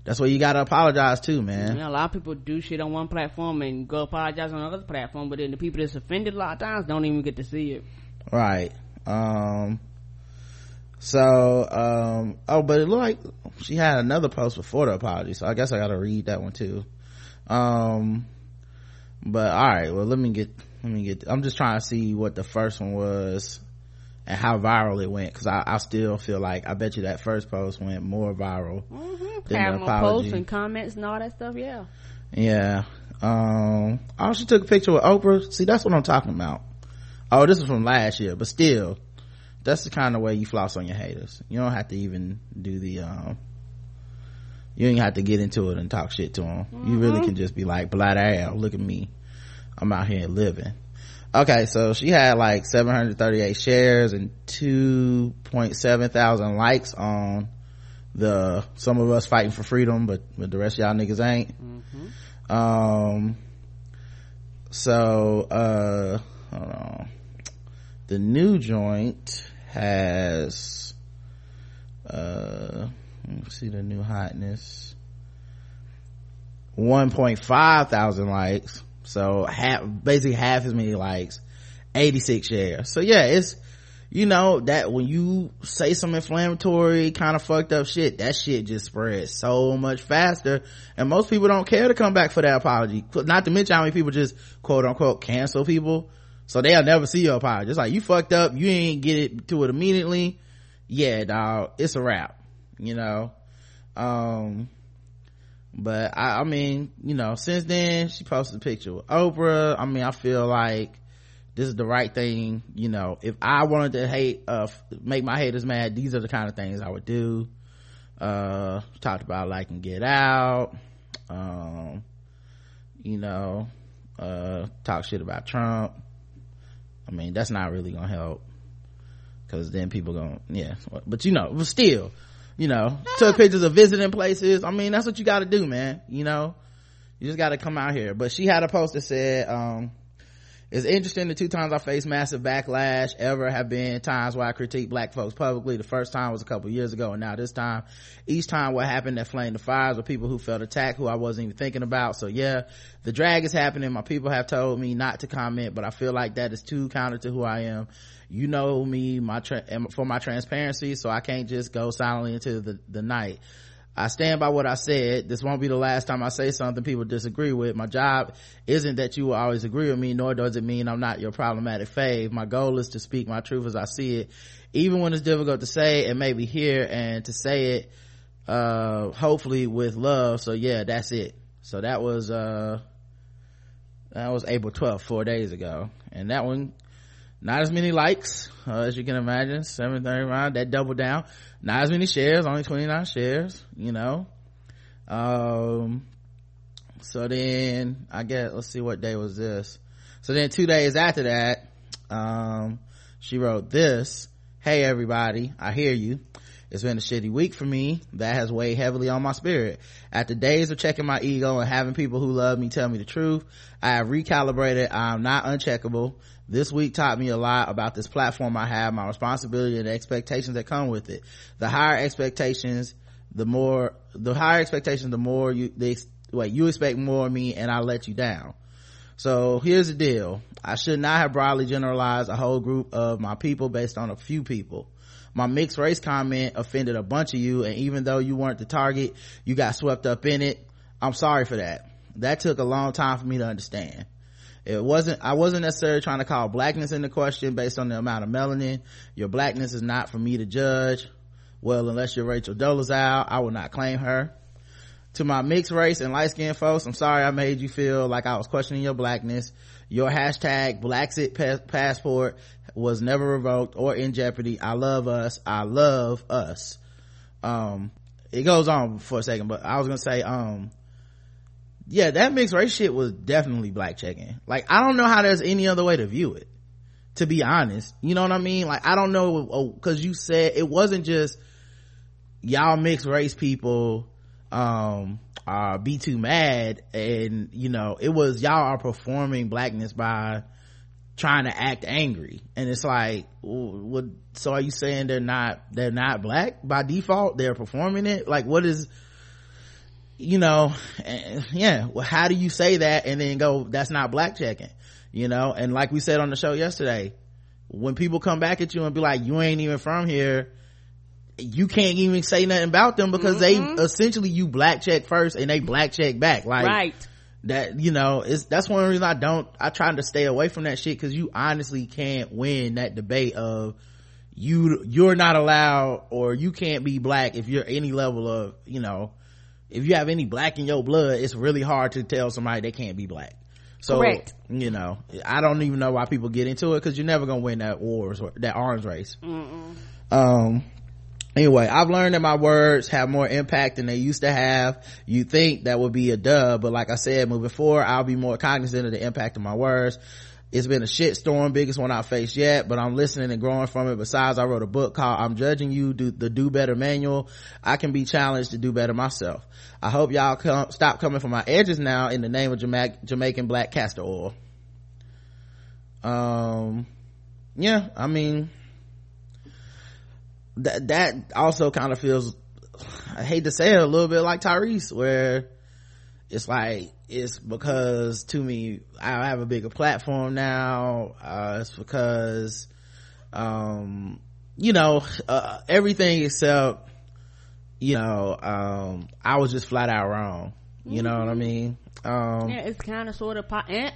that's what you gotta apologize too man. You know, a lot of people do shit on one platform and go apologize on another platform, but then the people that's offended a lot of times don't even get to see it. right. Um so um oh but it looked like she had another post before the apology so i guess i gotta read that one too. Um, but all right, well, let me get, let me get, I'm just trying to see what the first one was and how viral it went because I, I, still feel like I bet you that first post went more viral mm-hmm. than the posts and comments and all that stuff. Yeah. Yeah. Um. Oh, she took a picture with Oprah. See, that's what I'm talking about. Oh, this is from last year, but still, that's the kind of way you floss on your haters. You don't have to even do the um. You ain't have to get into it and talk shit to them. Mm-hmm. You really can just be like, "Blood ass, look at me, I'm out here living." Okay so she had like 738 shares and 2.7 thousand likes on the some of us fighting for freedom but, but the rest of y'all niggas ain't. Mm-hmm. um so uh hold on. The new joint has uh see the new hotness. 1.5 thousand likes so half basically half as many likes. 86 shares. So yeah it's you know that when you say some inflammatory kind of fucked up shit that shit just spreads so much faster. And most people don't care to come back for that apology. Not to mention how many people just quote unquote cancel people. So they'll never see your apology. It's like you fucked up you ain't get it to it immediately. Yeah dog it's a wrap you know? Um but I, I mean you know since then she posted a picture with oprah. I mean i feel like this is the right thing you know. If i wanted to hate uh make my haters mad these are the kind of things i would do. Uh talked about like and get out. Um you know uh talk shit about trump. I mean that's not really gonna help because then people gonna yeah but you know but still you know took pictures of visiting places i mean that's what you got to do man you know you just got to come out here but she had a post that said um it's interesting the two times I faced massive backlash ever have been times where I critique black folks publicly. The first time was a couple years ago and now this time, each time what happened that flamed the fires were people who felt attacked who I wasn't even thinking about. So yeah, the drag is happening. My people have told me not to comment, but I feel like that is too counter to who I am you know me my tra- for my transparency so i can't just go silently into the, the night I stand by what I said. This won't be the last time I say something people disagree with. My job isn't that you will always agree with me, nor does it mean I'm not your problematic fave. My goal is to speak my truth as I see it, even when it's difficult to say and maybe hear and to say it, uh, hopefully with love. So yeah, that's it. So that was, uh, that was April 12th, four days ago. And that one not as many likes uh, as you can imagine 735 that double down not as many shares only 29 shares you know um so then i guess let's see what day was this so then two days after that um she wrote this hey everybody i hear you it's been a shitty week for me. That has weighed heavily on my spirit. After days of checking my ego and having people who love me tell me the truth, I have recalibrated. I am not uncheckable. This week taught me a lot about this platform I have, my responsibility and the expectations that come with it. The higher expectations, the more, the higher expectations, the more you, they, wait, you expect more of me and I let you down. So here's the deal. I should not have broadly generalized a whole group of my people based on a few people my mixed race comment offended a bunch of you and even though you weren't the target you got swept up in it i'm sorry for that that took a long time for me to understand it wasn't i wasn't necessarily trying to call blackness into question based on the amount of melanin. Your blackness is not for me to judge. Well unless you're rachel dolezal i will not claim her. To my mixed race and light skinned folks i'm sorry i made you feel like i was questioning your blackness. Your hashtag blaxit passport was never revoked or in jeopardy. I love us. I love us. Um it goes on for a second but i was gonna say um yeah that mixed race shit was definitely black checking like i don't know how there's any other way to view it to be honest. You know what i mean? Like i don't know oh, you said it wasn't just y'all mixed race people um uh be too mad and you know it was y'all are performing blackness by trying to act angry. And it's like what so are you saying they're not they're not black by default? They're performing it? Like what is you know yeah well how do you say that and then go that's not black checking you know? And like we said on the show yesterday when people come back at you and be like you ain't even from here you can't even say nothing about them because mm-hmm. they essentially you black check first and they black check back. Like right. that you know is that's one reason i don't i try to stay away from that shit because you honestly can't win that debate of you you're not allowed or you can't be black if you're any level of you know if you have any black in your blood it's really hard to tell somebody they can't be black. So Correct. you know i don't even know why people get into it because you're never gonna win that wars that arms race. Um anyway i've learned that my words have more impact than they used to have. You think that would be a dub but like i said moving forward i'll be more cognizant of the impact of my words it's been a shit storm biggest one i've faced yet but i'm listening and growing from it. Besides i wrote a book called i'm judging you do the do better manual. I can be challenged to do better myself. I hope y'all come, stop coming for my edges now in the name of Jama- jamaican black castor oil. Um yeah i mean that that also kind of feels i hate to say it a little bit like tyrese where it's like it's because to me i have a bigger platform now. Uh it's because um you know uh, everything except you know um i was just flat out wrong. You know what i mean? Um Yeah, it's kind of sort of, po- and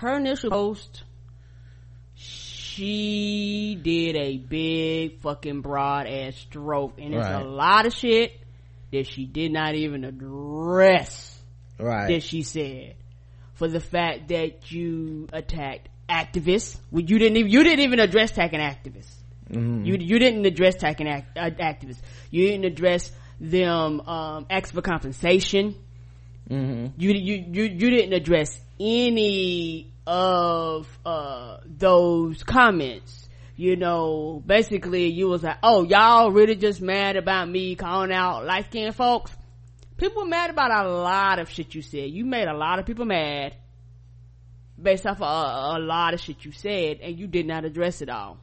her initial post, she did a big fucking broad ass stroke, and it's Right. a lot of shit that she did not even address right that she said for the fact that you attacked activists. Well, you didn't even you didn't even address attacking activists. You you didn't address attacking act, uh, activists. You didn't address them um, asking for compensation. You you you you didn't address any of uh those comments. You know, basically you was like, "Oh, y'all really just mad about me calling out light skinned folks." People were mad about a lot of shit you said. You made a lot of people mad based off of a, a lot of shit you said, and you did not address it all.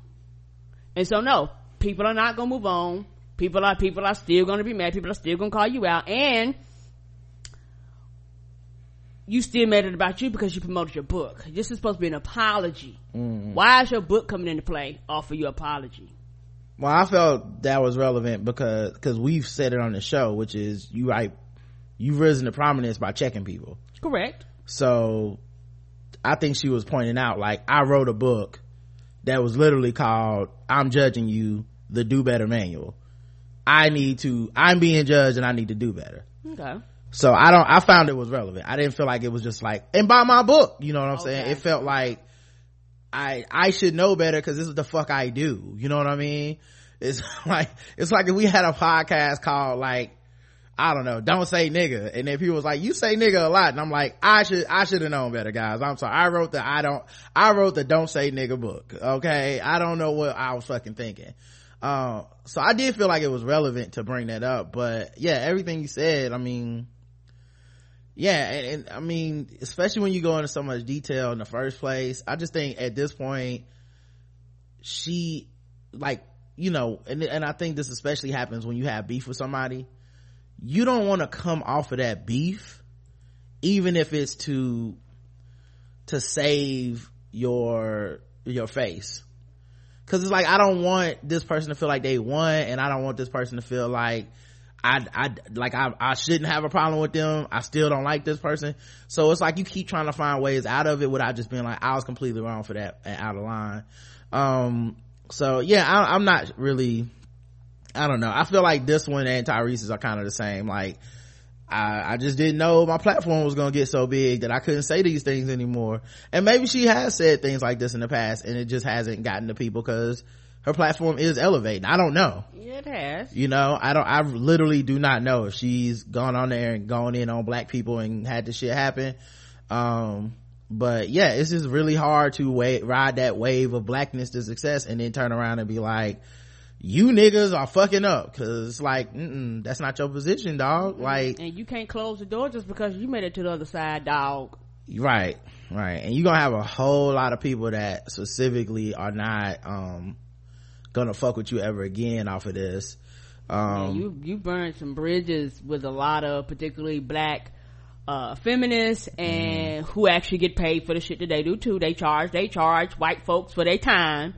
And so, no, people are not gonna move on. People are people are still gonna be mad. People are still gonna call you out, and you still made it about you because you promoted your book. This is supposed to be an apology. Mm-hmm. Why is your book coming into play off of your apology? Well, I felt that was relevant because because we've said it on the show, which is you right, you've risen to prominence by checking people. Correct. So I think she was pointing out like I wrote a book that was literally called "I'm Judging You: The Do Better Manual." I need to. I'm being judged, and I need to do better. Okay. So I don't. I found it was relevant. I didn't feel like it was just like and buy my book. You know what I'm saying? It felt like I I should know better because this is the fuck I do. You know what I mean? It's like it's like if we had a podcast called like I don't know, don't say nigga, and then people was like, you say nigga a lot, and I'm like, I should I should have known better, guys. I'm sorry. I wrote the I don't I wrote the don't say nigga book. Okay, I don't know what I was fucking thinking. Uh, so I did feel like it was relevant to bring that up, but yeah, everything you said, I mean, yeah and, and i mean especially when you go into so much detail in the first place i just think at this point she like you know and, and i think this especially happens when you have beef with somebody. You don't want to come off of that beef even if it's to to save your your face. Because it's like i don't want this person to feel like they won and i don't want this person to feel like I, I, like I, I shouldn't have a problem with them. I still don't like this person. So it's like you keep trying to find ways out of it without just being like, I was completely wrong for that and out of line. Um, so yeah, I, I'm not really, I don't know. I feel like this one and Tyrese's are kind of the same. Like, I, I just didn't know my platform was going to get so big that I couldn't say these things anymore. And maybe she has said things like this in the past and it just hasn't gotten to people because her platform is elevating. I don't know it has. you know i don't i literally do not know if she's gone on there and gone in on black people and had this shit happen um but yeah it's just really hard to wa- ride that wave of blackness to success and then turn around and be like you niggas are fucking up because it's like that's not your position dog like And you can't close the door just because you made it to the other side, dog. right right and you're gonna have a whole lot of people that specifically are not um gonna fuck with you ever again off of this Yeah, um you you burned some bridges with a lot of particularly black uh feminists and who actually get paid for the shit that they do too. They charge they charge white folks for their time.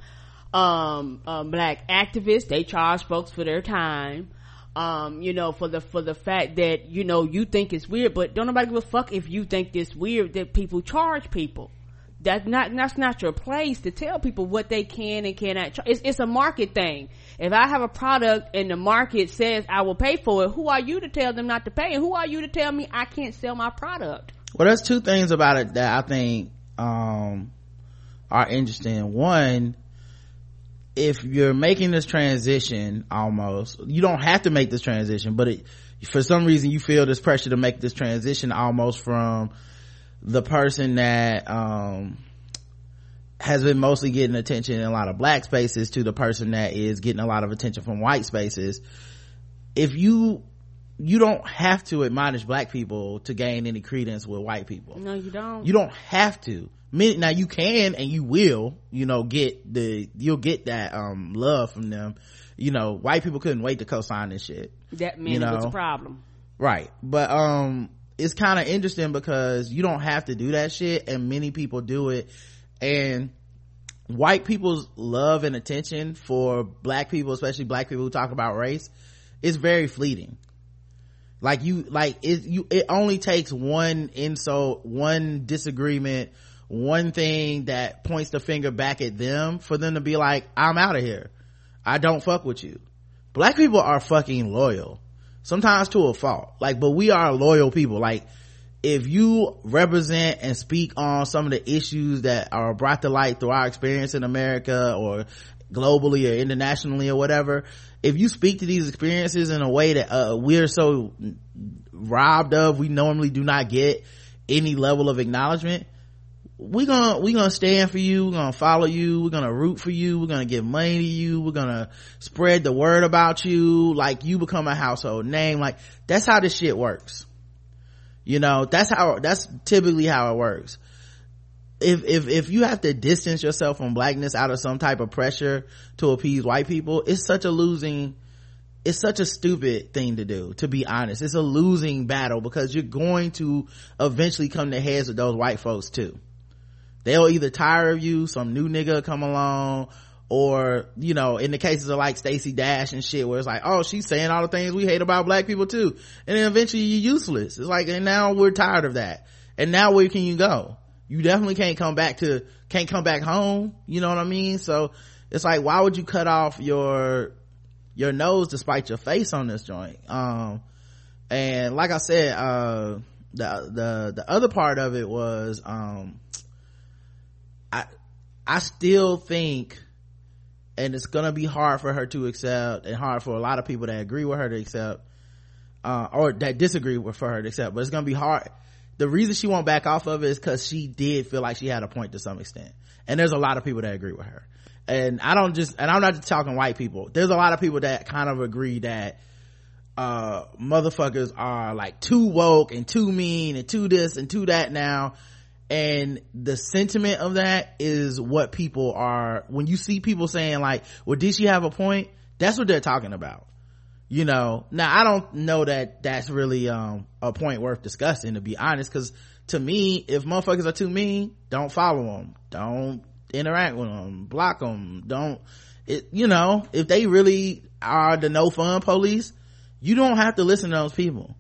Um, um black activists, they charge folks for their time. um, you know, for the, for the fact that, you know, you think it's weird, but don't nobody give a fuck if you think it's weird that people charge people. That's not, that's not your place to tell people what they can and cannot. It's, it's a market thing. If I have a product and the market says I will pay for it, who are you to tell them not to pay? And who are you to tell me I can't sell my product? Well, there's two things about it that I think, um, are interesting. One, if you're making this transition almost, you don't have to make this transition, but it, for some reason you feel this pressure to make this transition almost from the person that, um, has been mostly getting attention in a lot of black spaces to the person that is getting a lot of attention from white spaces. If you, you don't have to admonish black people to gain any credence with white people. No, you don't. You don't have to now you can and you will you know get the you'll get that um love from them you know white people couldn't wait to co-sign this shit that means you know? a problem right but um it's kind of interesting because you don't have to do that shit and many people do it and white people's love and attention for black people especially black people who talk about race is very fleeting like you like it you it only takes one insult one disagreement one thing that points the finger back at them for them to be like, I'm out of here. I don't fuck with you. Black people are fucking loyal. Sometimes to a fault. Like, but we are loyal people. Like, if you represent and speak on some of the issues that are brought to light through our experience in America or globally or internationally or whatever, if you speak to these experiences in a way that uh, we're so robbed of, we normally do not get any level of acknowledgement, we gonna we're gonna stand for you. We're gonna follow you. We're gonna root for you. We're gonna give money to you. We're gonna spread the word about you. Like you become a household name. Like that's how this shit works. You know that's how that's typically how it works. If if if you have to distance yourself from blackness out of some type of pressure to appease white people it's such a losing it's such a stupid thing to do to be honest. It's a losing battle because you're going to eventually come to heads with those white folks too they'll either tire of you some new nigga come along or you know in the cases of like Stacey Dash and shit where it's like oh she's saying all the things we hate about black people too. And then eventually you're useless. It's like and now we're tired of that. And now where can you go? You definitely can't come back to can't come back home. You know what i mean? So it's like why would you cut off your your nose despite your face on this joint? Um and like i said uh the the the other part of it was um I, I still think, and it's gonna be hard for her to accept and hard for a lot of people that agree with her to accept, uh, or that disagree with for her to accept, but it's gonna be hard. The reason she won't back off of it is cause she did feel like she had a point to some extent. And there's a lot of people that agree with her. And I don't just, and I'm not just talking white people. There's a lot of people that kind of agree that, uh, motherfuckers are like too woke and too mean and too this and too that now and the sentiment of that is what people are when you see people saying like well did she have a point? That's what they're talking about. You know now i don't know that that's really um, a point worth discussing to be honest because to me if motherfuckers are too mean don't follow them don't interact with them block them don't it you know if they really are the no fun police you don't have to listen to those people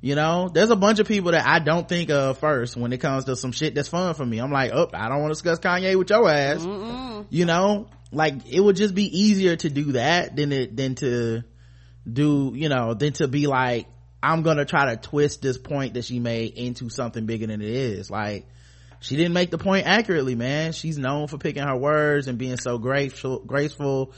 you know, there's a bunch of people that I don't think of first when it comes to some shit that's fun for me. I'm like, oh, I don't want to discuss Kanye with your ass. Mm-mm. You know, like it would just be easier to do that than it, than to do, you know, than to be like, I'm gonna try to twist this point that she made into something bigger than it is. Like, she didn't make the point accurately, man. She's known for picking her words and being so graceful, graceful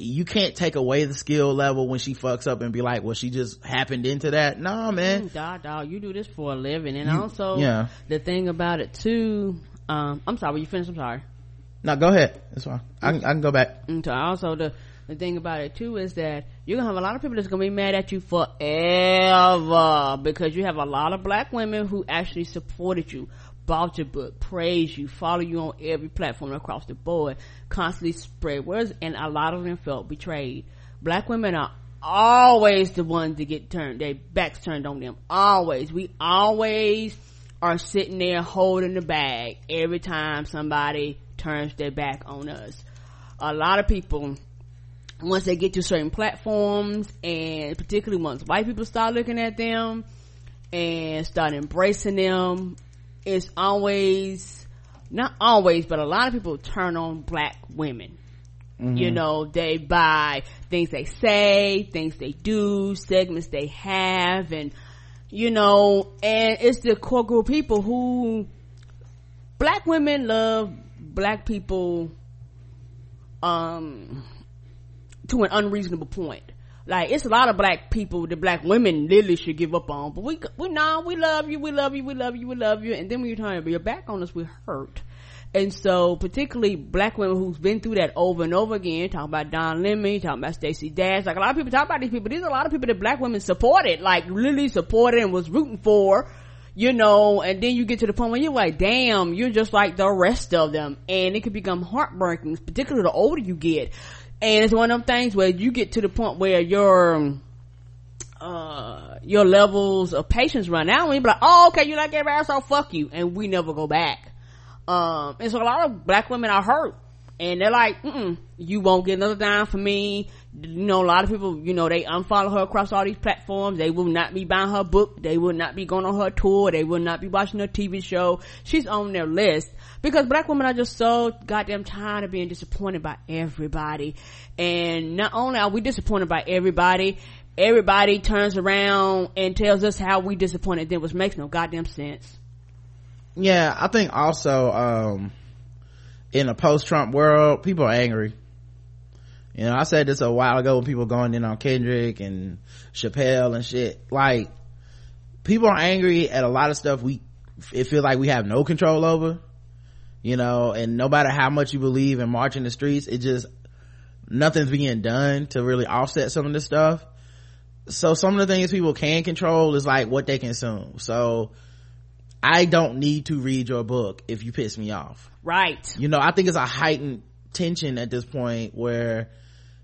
you can't take away the skill level when she fucks up and be like, well, she just happened into that. No, man. Mm, dog, dog, you do this for a living. And you, also, yeah. the thing about it too, um, I'm sorry, you finished? I'm sorry. No, go ahead. That's fine. I can, I can go back. And so also the, the thing about it too is that you're gonna have a lot of people that's gonna be mad at you forever because you have a lot of black women who actually supported you bought your book, praise you, follow you on every platform across the board, constantly spread words, and a lot of them felt betrayed. Black women are always the ones that get turned, their backs turned on them. Always. We always are sitting there holding the bag every time somebody turns their back on us. A lot of people once they get to certain platforms and particularly once white people start looking at them and start embracing them, it's always, not always, but a lot of people turn on black women. Mm-hmm. You know, they buy things they say, things they do, segments they have, and, you know, and it's the core group of people who, black women love black people, um, to an unreasonable point. Like it's a lot of black people that black women literally should give up on, but we we nah, we love you, we love you, we love you, we love you, and then when you're trying to your back on us, we hurt. And so, particularly black women who's been through that over and over again, talking about Don Lemon, talking about Stacey Dash, like a lot of people talk about these people. These are a lot of people that black women supported, like really supported and was rooting for, you know, and then you get to the point where you're like, damn, you're just like the rest of them. And it can become heartbreaking, particularly the older you get and it's one of them things where you get to the point where your uh your levels of patience run. Out and you be like oh okay you like everybody else so fuck you. And we never go back. Um and so a lot of black women are hurt. And they're like you won't get another dime from me you know a lot of people you know they unfollow her across all these platforms. They will not be buying her book. They will not be going on her tour. They will not be watching her tv show. She's on their list. Because black women are just so goddamn tired of being disappointed by everybody. And not only are we disappointed by everybody everybody turns around and tells us how we disappointed. Them which makes no goddamn sense. Yeah i think also um in a post-trump world people are angry you know i said this a while ago when people going in on kendrick and chappelle and shit. Like people are angry at a lot of stuff we it feels like we have no control over you know and no matter how much you believe in marching the streets it just nothing's being done to really offset some of this stuff. So some of the things people can control is like what they consume. So i don't need to read your book if you piss me off. Right. You know i think it's a heightened tension at this point where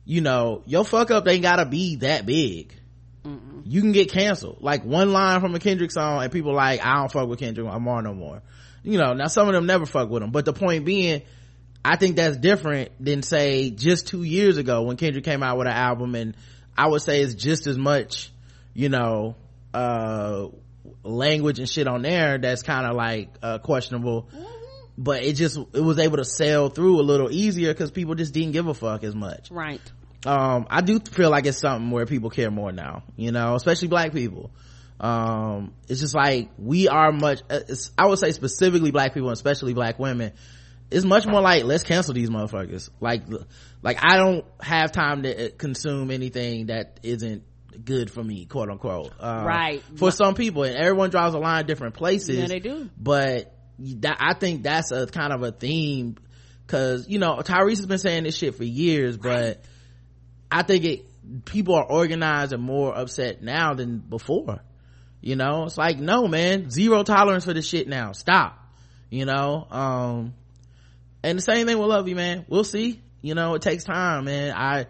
you know your fuck up ain't gotta be that big. Mm-mm. you can get canceled. Like one line from a kendrick song and people like i don't fuck with kendrick lamar no more. You know now some of them never fuck with him. But the point being i think that's different than say just two years ago when kendrick came out with an album and i would say it's just as much you know uh language and shit on there that's kind of like uh questionable. Mm-hmm. but it just it was able to sell through a little easier because people just didn't give a fuck as much. Right um i do feel like it's something where people care more now you know especially black people. Um it's just like we are much uh, i would say specifically black people and especially black women it's much more like let's cancel these motherfuckers. Like like i don't have time to uh, consume anything that isn't good for me quote unquote. Uh, right. for some people and everyone draws a line different places yeah they do. but that, i think that's a kind of a theme because you know tyrese has been saying this shit for years but i think it people are organized and more upset now than before. You know it's like no man zero tolerance for this shit now. Stop. You know um and the same thing with Luvvie man. We'll see. You know it takes time man. I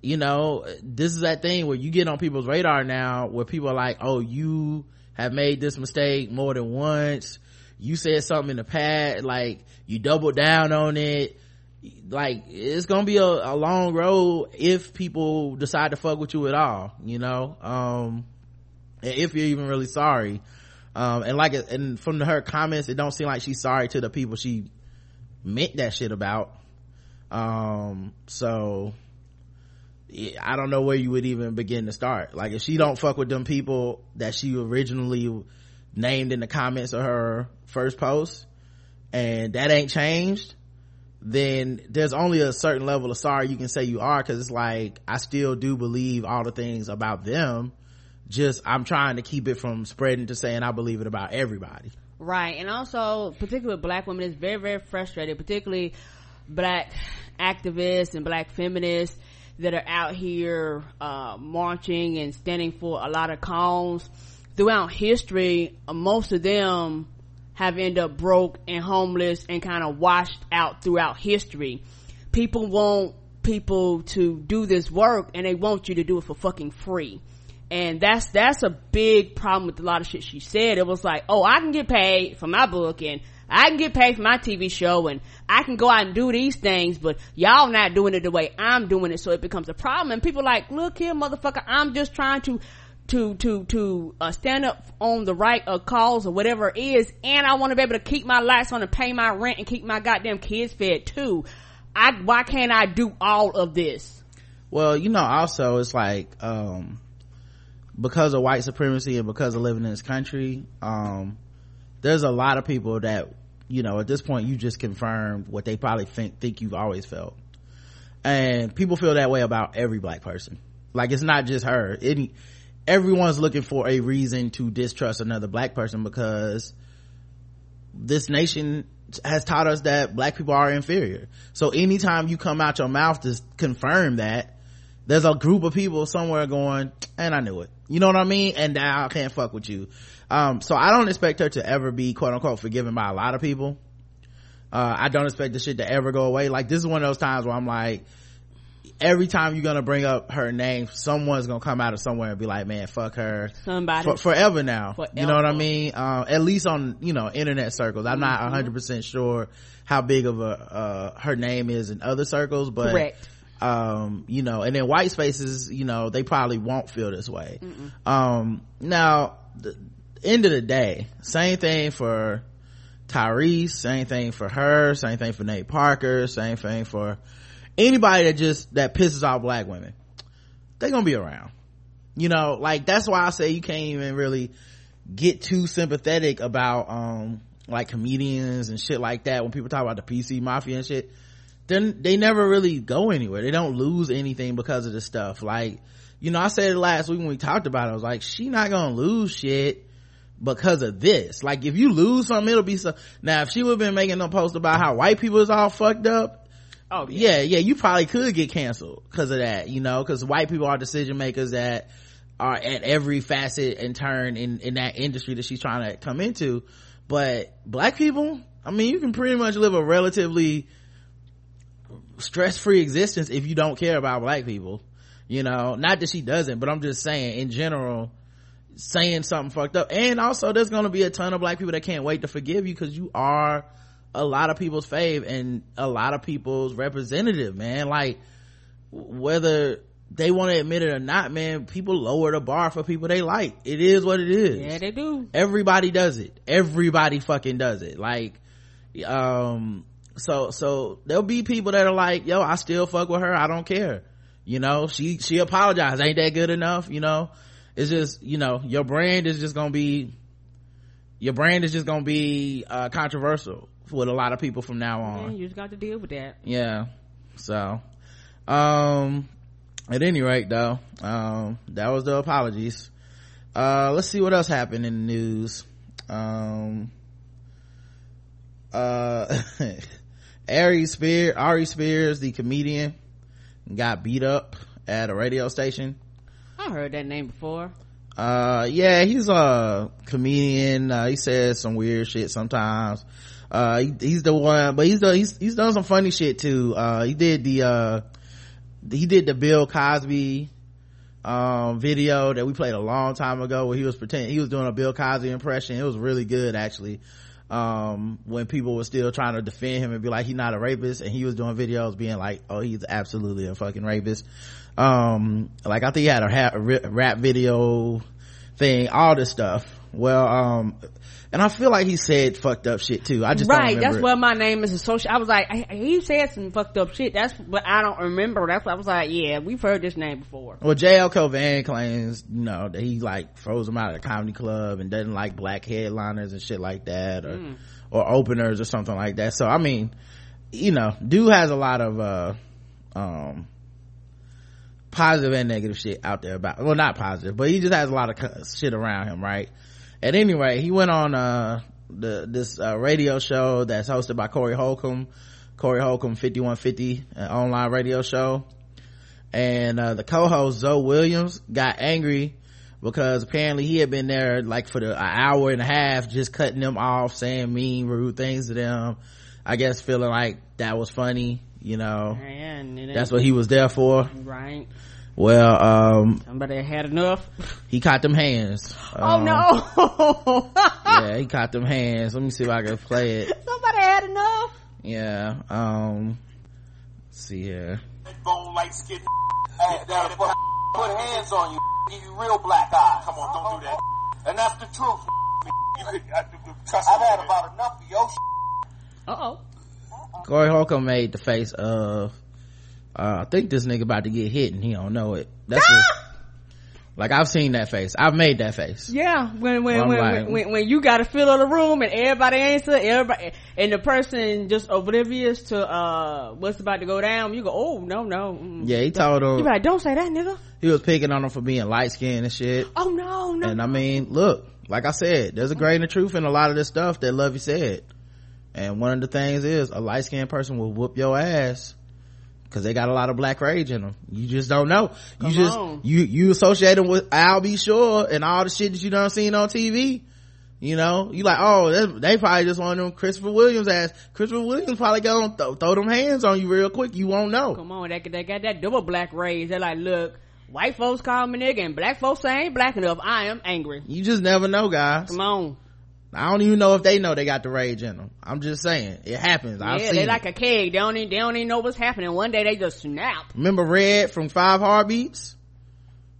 you know this is that thing where you get on people's radar now where people are like oh you have made this mistake more than once. You said something in the past like you doubled down on it like it's gonna be a, a long road if people decide to fuck with you at all you know? Um if you're even really sorry. Um and like and from her comments it don't seem like she's sorry to the people she meant that shit about. Um so i don't know where you would even begin to start. Like if she don't fuck with them people that she originally named in the comments of her first post and that ain't changed then there's only a certain level of sorry you can say you are because it's like i still do believe all the things about them. Just i'm trying to keep it from spreading to saying i believe it about everybody. Right. And also particularly black women is very very frustrated particularly black activists and black feminists that are out here uh, marching and standing for a lot of cause throughout history. Most of them have ended up broke and homeless and kind of washed out throughout history. People want people to do this work and they want you to do it for fucking free. And that's that's a big problem with a lot of shit she said. It was like oh i can get paid for my book and I can get paid for my TV show and I can go out and do these things, but y'all not doing it the way I'm doing it, so it becomes a problem. And people like, look here, motherfucker, I'm just trying to to to to uh, stand up on the right of cause or whatever it is and i want to be able to keep my lights on and pay my rent and keep my goddamn kids fed too. I why can't i do all of this? Well you know also it's like um because of white supremacy and because of living in this country um there's a lot of people that you know at this point you just confirmed what they probably think think you've always felt. And people feel that way about every black person. Like it's not just her. Any everyone's looking for a reason to distrust another black person because this nation has taught us that black people are inferior. So anytime you come out your mouth to confirm that, there's a group of people somewhere going, and I knew it. You know what I mean? And now I can't fuck with you. Um, so I don't expect her to ever be quote unquote forgiven by a lot of people. Uh, I don't expect the shit to ever go away. Like this is one of those times where I'm like, every time you're gonna bring up her name, someone's gonna come out of somewhere and be like, "Man, fuck her." Somebody For, forever now. Forever. You know what I mean? Uh, at least on you know internet circles. I'm not Mm-hmm. 100 percent sure how big of a uh, her name is in other circles, but Correct. um you know and then white spaces you know they probably won't feel this way um now the end of the day same thing for tyrese same thing for her same thing for nate parker same thing for anybody that just that pisses off black women they're gonna be around. You know like that's why i say you can't even really get too sympathetic about um like comedians and shit like that. When people talk about the pc mafia and shit then they never really go anywhere. They don't lose anything because of this stuff. Like you know i said it last week when we talked about it. I was like she not gonna lose shit because of this. Like if you lose something it'll be so now if she would have been making a post about how white people is all fucked up oh yeah. Yeah you probably could get canceled because of that you know because white people are decision makers that are at every facet and turn in in that industry that she's trying to come into. But black people i mean you can pretty much live a relatively stress-free existence if you don't care about black people you know. Not that she doesn't but i'm just saying in general saying something fucked up. And also there's gonna be a ton of black people that can't wait to forgive you because you are a lot of people's fave and a lot of people's representative man. Like whether they want to admit it or not man people lower the bar for people they like. It is what it is. Yeah they do. Everybody does it. Everybody fucking does it. Like um so so there'll be people that are like yo i still fuck with her. I don't care. You know she she apologized. Ain't that good enough? You know it's just you know your brand is just gonna be your brand is just gonna be uh controversial with a lot of people from now on. Man, you just got to deal with that. Yeah so um at any rate though um that was the apologies. Uh let's see what else happened in the news. Um uh Aries Spears Aries Spears the comedian got beat up at a radio station. I heard that name before. Uh yeah he's a comedian. Uh, he says some weird shit sometimes uh he, he's the one but he's the he's, he's done some funny shit too. Uh he did the uh he did the bill cosby um video that we played a long time ago where he was pretending he was doing a bill cosby impression. It was really good actually. Um when people were still trying to defend him and be like he's not a rapist and he was doing videos being like oh he's absolutely a fucking rapist. Um like i think he had a, rap video thing all this stuff. Well um and i feel like he said fucked up shit too i just don't right that's it. what my name is associated i was like I, he said some fucked up shit that's but i don't remember that's what i was like yeah we've heard this name before Well, JL Cauvin claims, you know, that he like froze him out of the comedy club and doesn't like black headliners and shit like that or, or openers or something like that. So, I mean, you know, dude has a lot of, uh, um, positive and negative shit out there about, well, not positive, but he just has a lot of shit around him, right? At any rate, he went on, uh, the, this, uh, radio show that's hosted by Corey Holcomb, Corey Holcomb 5150, an online radio show. And uh, the co-host Zoe Williams got angry because apparently he had been there like for the an hour and a half just cutting them off saying mean rude things to them. I guess feeling like that was funny you know. And that's what he was there for. right Well, um, somebody had enough. He caught them hands. Oh Um, no! yeah, he caught them hands. Let me see if I can play it. Somebody had enough. Yeah. Um. Let's see here. bone light skin. That'll put, put hands on you. Give you real black eyes. Come on, don't do that. And that's the truth. You could, I, trust I've had about enough of your Uh oh. Corey Holcomb made the face of. Uh, I think this nigga about to get hit and he don't know it. That's a, like I've seen that face. I've made that face. Yeah, when when when, like- when when when you got to fill of the room and everybody answer, everybody and the person just oblivious to uh what's about to go down, you go, oh no no. mm. Yeah, he told You him be like, don't say that, nigga. he was picking on him for being light skinned and shit. Oh no no. And I mean, look, like I said, there's a grain of truth in a lot of this stuff that Luvvie said. And one of the things is a light skinned person will whoop your ass because they got a lot of black rage in them. You just don't know. Come you just, on. you, you associate them with Al B. Sure and all the shit that you done seen on TV. You know, you like, oh, they, they probably just want them Christopher Williams ass. Christopher Williams probably gonna th- throw them hands on you real quick. You won't know. Come on, they, they got that double black rage. They're like, look, white folks call me nigga and black folks say I ain't black enough. I am angry. You just never know, guys. Come on. I don't even know if they know they got the rage in them. I'm just saying, it happens. I've yeah, seen they it. like a keg. They don't even, they don't even know what's happening. One day they just snap. Remember Red from Five Heartbeats?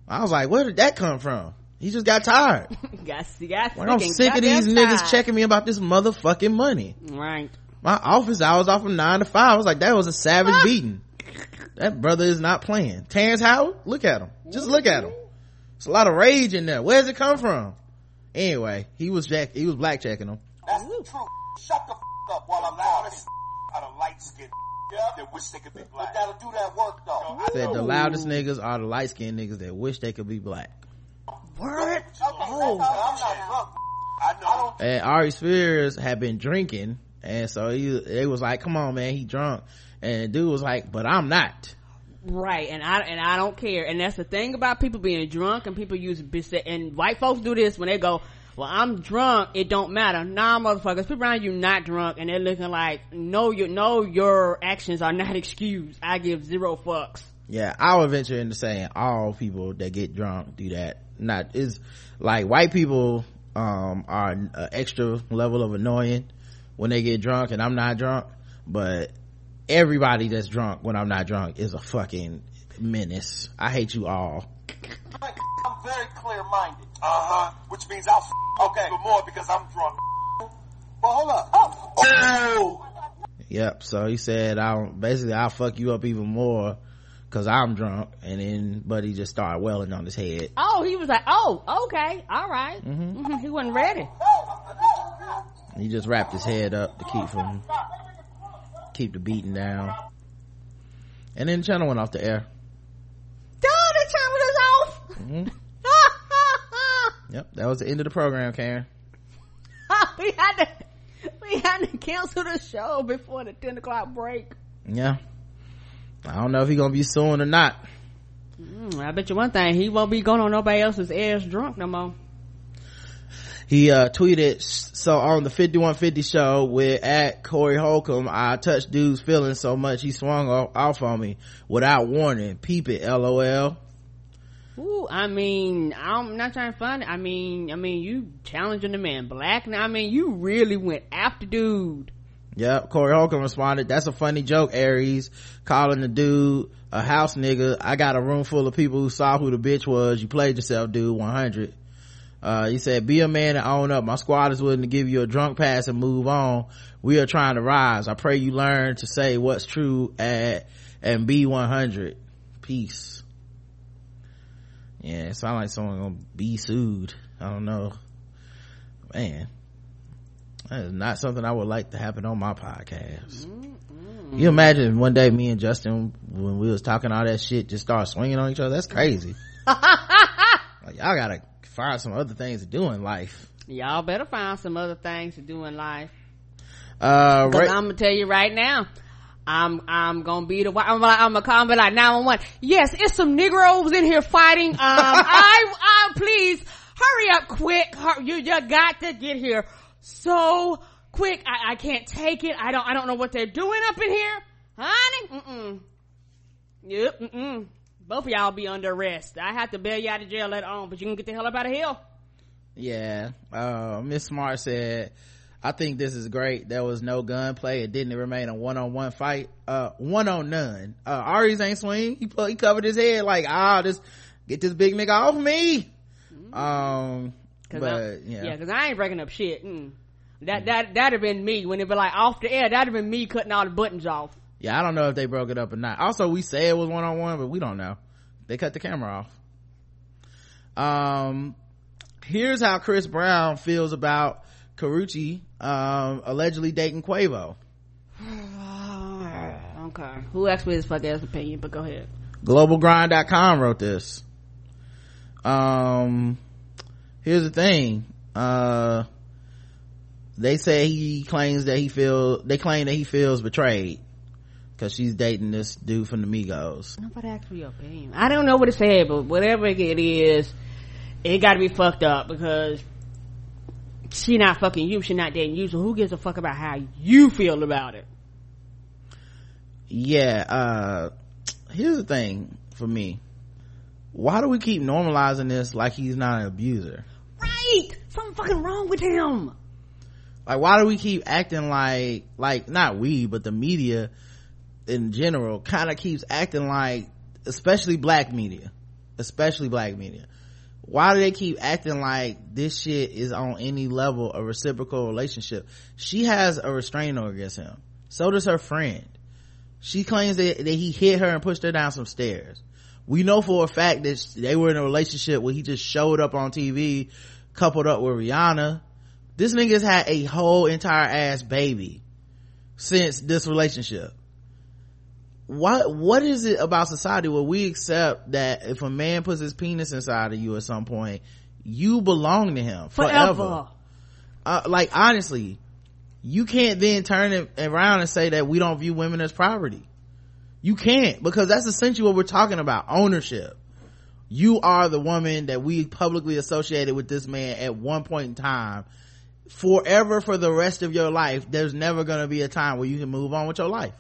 I was like, where did that come from? He just got tired. got, got Like, I'm sick of these niggas tired. checking me about this motherfucking money. Right. My office hours off from nine to five. I was like, that was a savage ah! beating. That brother is not playing. Terrence Howard, look at him. Just look at him. It's a lot of rage in there. Where's it come from? Anyway, he was jack, he was black checking him. That's the truth. Shut the f- up while I'm loudest out of light skin. That wish they could be black. But that'll do that work though. I said the loudest niggas are the light skinned niggas that wish they could be black. Word. Oh, I'm not drunk. I know. and Aries Spears had been drinking and so he they was like come on man he drunk and the dude was like but I'm not Right, and I and I don't care. And that's the thing about people being drunk and people use and white folks do this when they go, "Well, I'm drunk. It don't matter." Nah, motherfuckers. People around you not drunk and they're looking like, "No, you no, your actions are not excused." I give zero fucks. yeah I would venture into saying all people that get drunk do that not is like white people um are an extra level of annoying when they get drunk and I'm not drunk but everybody that's drunk when I'm not drunk is a fucking menace I hate you all I'm very clear-minded. Uh-huh. Which means I'll f- okay. even more because I'm drunk. But hold up. Oh! Yep. So he said, "I'll basically I'll fuck you up even more because I'm drunk." And then, but he just started welling on his head. Oh, he was like, "Oh, okay, all right." Mhm, He wasn't ready. He just wrapped his head up to keep from keep the beating down. And then the channel went off the air. Duh, the camera is off. Mhm. Yep, that was the end of the program, Karen. we had to we had to cancel the show before the ten o'clock break. Yeah. I don't know if he's gonna be suing or not. Mm, I bet you one thing, he won't be going on nobody else's ass drunk no more. He uh tweeted so on the 5150 show with at corey holcomb i touched dude's feelings so much he swung off, off on me without warning peep it lol Ooh, I mean, I'm not trying to find it. I mean, I mean, you challenging the man black. Now, I mean, you really went after dude. yep corey holcomb responded that's a funny joke aries calling the dude a house nigga i got a room full of people who saw who the bitch was you played yourself dude 100 uh, he said, be a man and own up. My squad is willing to give you a drunk pass and move on. We are trying to rise. I pray you learn to say what's true at, and be 100. Peace. Yeah, it sounds like someone gonna be sued. I don't know. Man. That is not something I would like to happen on my podcast. You imagine one day me and Justin, when we was talking all that shit, just start swinging on each other? That's crazy. like, y'all gotta find some other things to do in life. Y'all better find some other things to do in life. Uh, Ra- I'm gonna tell you right now, I'm I'm gonna be the one. I'm like I'm gonna call be like 911. Yes, it's some Negroes in here fighting. Um, I I please hurry up quick. You you got to get here so quick. I I can't take it. I don't I don't know what they're doing up in here, honey. Mm mm. Yep. Mm mm. Both of y'all be under arrest. I have to bail you out of jail later on, but you can get the hell up out of here. Yeah. Uh, Miss Smart said, I think this is great. There was no gunplay. It didn't remain a one-on-one fight. Uh, one on none. Uh, Aries ain't swing. He put, he covered his head like, ah, just get this big nigga off me. Mm-hmm. Um, Cause but yeah. yeah, cause I ain't breaking up shit. Mm. That, that, that'd have been me when it be like off the air. That'd have been me cutting all the buttons off. Yeah, I don't know if they broke it up or not. Also, we say it was one on one, but we don't know. They cut the camera off. Um, here's how Chris Brown feels about Karrueche, um, allegedly dating Quavo. okay. Who asked me this fuck ass opinion, but go ahead. Globalgrind.com wrote this. Um, here's the thing. Uh, they say he claims that he feel, they claim that he feels betrayed because she's dating this dude from the Migos. Nobody asked for your opinion. I don't know what to say, but whatever it is, it gotta be fucked up because she not fucking you, she not dating you, so who gives a fuck about how you feel about it? Yeah, uh, here's the thing for me. Why do we keep normalizing this like he's not an abuser? Right! Something fucking wrong with him. Like, why do we keep acting like, like, not we, but the media in general kind of keeps acting like, especially black media, especially black media. Why do they keep acting like this shit is on any level a reciprocal relationship? She has a restraining order against him. So does her friend. She claims that, that he hit her and pushed her down some stairs. We know for a fact that they were in a relationship where he just showed up on TV, coupled up with Rihanna. This nigga's had a whole entire ass baby since this relationship what what is it about society where we accept that if a man puts his penis inside of you at some point you belong to him forever, forever. Uh, like honestly you can't then turn it around and say that we don't view women as property. You can't because that's essentially what we're talking about ownership. You are the woman that we publicly associated with this man at one point in time. Forever for the rest of your life there's never going to be a time where you can move on with your life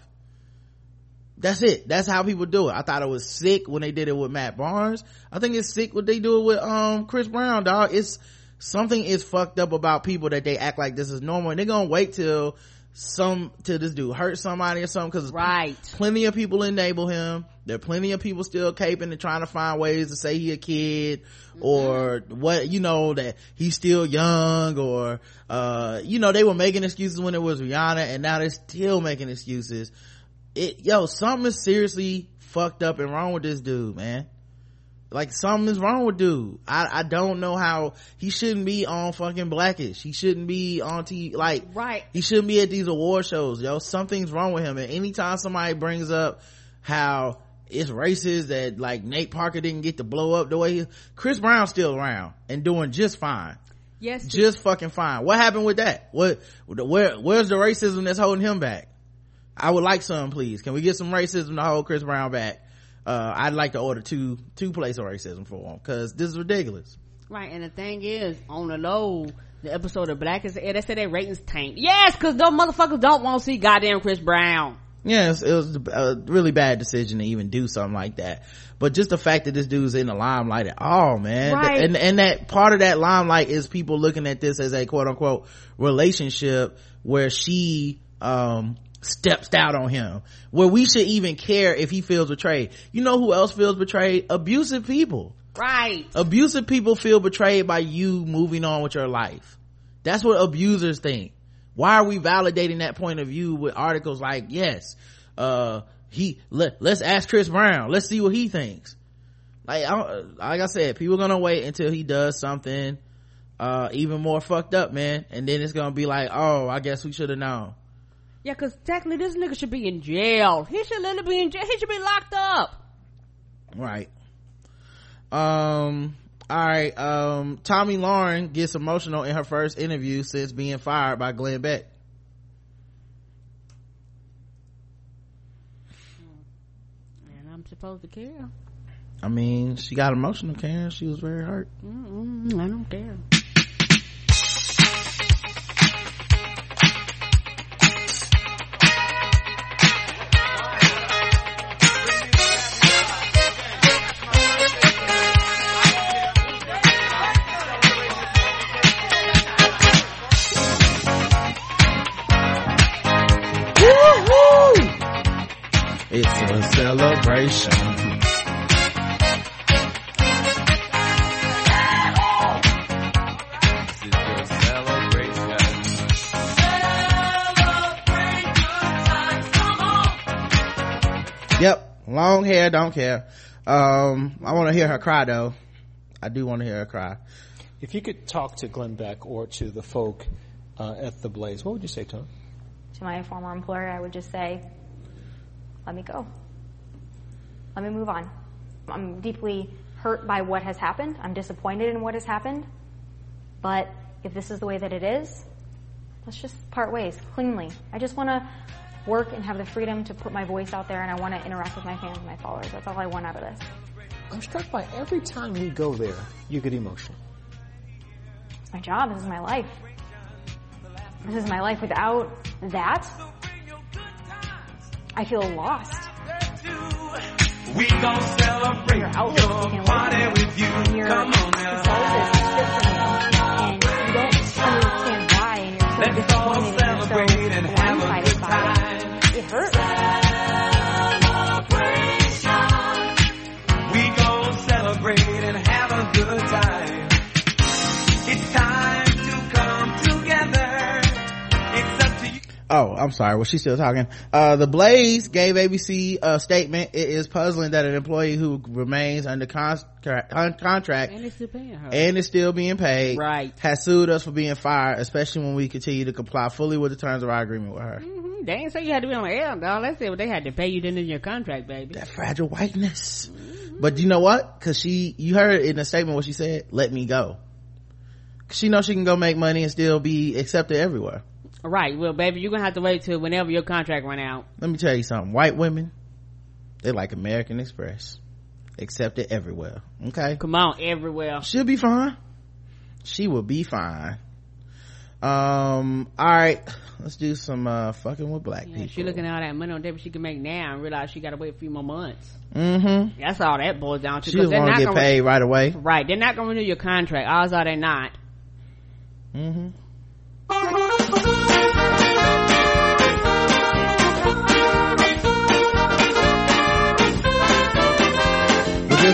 that's it. That's how people do it. I thought it was sick when they did it with Matt Barnes. I think it's sick what they do it with, um, Chris Brown, dog. It's, something is fucked up about people that they act like this is normal and they're gonna wait till some, till this dude hurt somebody or something cause right. plenty of people enable him. There are plenty of people still caping and trying to find ways to say he a kid mm-hmm. or what, you know, that he's still young or, uh, you know, they were making excuses when it was Rihanna and now they're still making excuses it yo something is seriously fucked up and wrong with this dude man. Like something is wrong with dude. I i don't know how he shouldn't be on fucking blackish. He shouldn't be on t like right. he shouldn't be at these award shows yo. Something's wrong with him. And anytime somebody brings up how it's racist that like nate parker didn't get to blow up the way he, chris brown's still around and doing just fine. Yes just fucking fine. What happened with that? What where where's the racism that's holding him back I would like some, please. Can we get some racism to hold Chris Brown back? Uh, I'd like to order two, two plates of racism for him, cause this is ridiculous. Right, and the thing is, on the low, the episode of Black-ish, they said their ratings tanked. Yes, cause those motherfuckers don't want to see goddamn Chris Brown. Yes, it was a really bad decision to even do something like that. But just the fact that this dude's in the limelight at all, man. Right. And, and that part of that limelight is people looking at this as a quote unquote relationship where she, um, steps out on him where we should even care if he feels betrayed. You know who else feels betrayed? Abusive people. Right. Abusive people feel betrayed by you moving on with your life. That's what abusers think. Why are we validating that point of view with articles like yes uh he let, let's ask chris brown. Let's see what he thinks. Like I, like I said people gonna wait until he does something uh even more fucked up man. And then it's gonna be like oh i guess we should have known yeah, cause technically this nigga should be in jail. He should literally be in jail. He should be locked up. Right. Um, alright, um, Tomi Lahren gets emotional in her first interview since being fired by Glenn Beck. And I'm supposed to care. I mean, she got emotional, Karen. She was very hurt. Mm-mm, I don't care. Celebration. This is your celebration. Yep, long hair, don't care. Um, I want to hear her cry though. I do want to hear her cry. If you could talk to Glenn Beck or to the folk uh, at the Blaze, what would you say to him? to my former employer, I would just say, let me go. Let me move on. I'm deeply hurt by what has happened. I'm disappointed in what has happened. But if this is the way that it is, let's just part ways cleanly. I just want to work and have the freedom to put my voice out there and I want to interact with my fans and my followers. That's all I want out of this. I'm struck by every time we go there, you get emotional. It's my job. This is my life. This is my life. Without that, I feel lost. We gon' celebrate Your outlook is taken away party with you. Come on now. catharsis is stripped from you. And you don't understand why. And you're so Let's all celebrate and have a good time. It hurts. Oh, I'm sorry. Was she still talking? Uh, the Blaze gave ABC a statement. It is puzzling that an employee who remains under con- con- contract And still and is still being paid Right. has sued us for being fired, especially when we continue to comply fully with the terms of our agreement with her. Mhm. They ain't say you had to be on the air, dog. Let's say what they had to pay you then in your contract, baby. That fragile whiteness. But you know what? Cause she, you heard in the statement what she said, let me go. she knows she can go make money and still be accepted everywhere. Right. Well, baby, you're gonna have to wait till whenever your contract run out. Let me tell you something. White women, they like American Express. Accepted everywhere. Okay? Come on, everywhere. She'll be fine. She will be fine. Um, alright. Let's do some, uh, fucking with black Yeah, people. she looking at all that money on there, she can make now and realize she gotta wait a few more months. Mm-hmm. That's all that boils down to. She 'cause just they're want to get gonna- paid right away. Right. They're not gonna renew your contract. Odds are they not. Mm-hmm.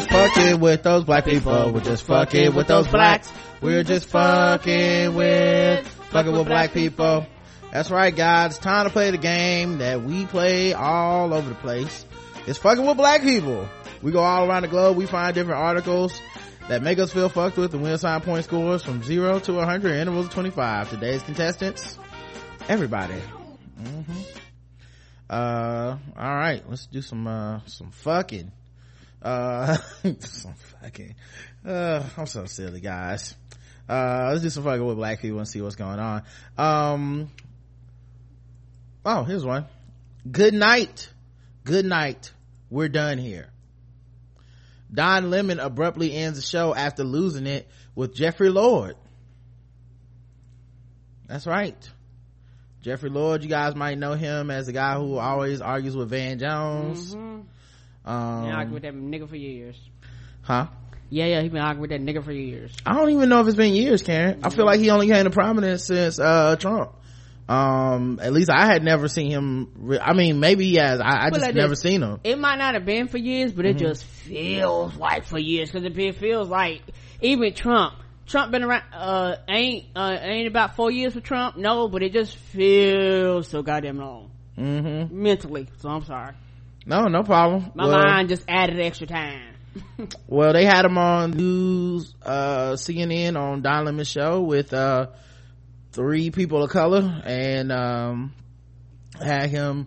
Just fucking with those black people. We're just fucking with those blacks. We're just fucking with fucking with black people. That's right, guys. It's time to play the game that we play all over the place. It's fucking with black people. We go all around the globe. We find different articles that make us feel fucked with and we assign point scores from zero to 100 intervals of 25. Today's contestants, everybody. hmm Uh, all right. Let's do some, uh, some fucking. Uh, some fucking. Uh, I'm so silly, guys. Uh, let's do some fucking with black people and see what's going on. Um, oh, here's one. Good night. Good night. We're done here. Don Lemon abruptly ends the show after losing it with Jeffrey Lord. That's right. Jeffrey Lord, you guys might know him as the guy who always argues with Van Jones. Mm-hmm. Um, Been arguing with that nigga for years. huh? Yeah, yeah, he been arguing with that nigga for years. I don't even know if it's been years, Karen. I feel like he only came to prominence since, uh, Trump. Um, at least I had never seen him. Re- I mean, maybe he has. I, I just like never this. seen him. It might not have been for years, but it Mm-hmm. just feels like for years because it feels like even Trump. Trump been around, uh, ain't, uh, ain't about four years for Trump. No, but it just feels so goddamn long. Mm-hmm. Mentally. So I'm sorry. No, no problem. My Well- mind just added extra time. Well, they had him on news, uh, CNN on Don Lemon's show with, uh, three people of color and, um, had him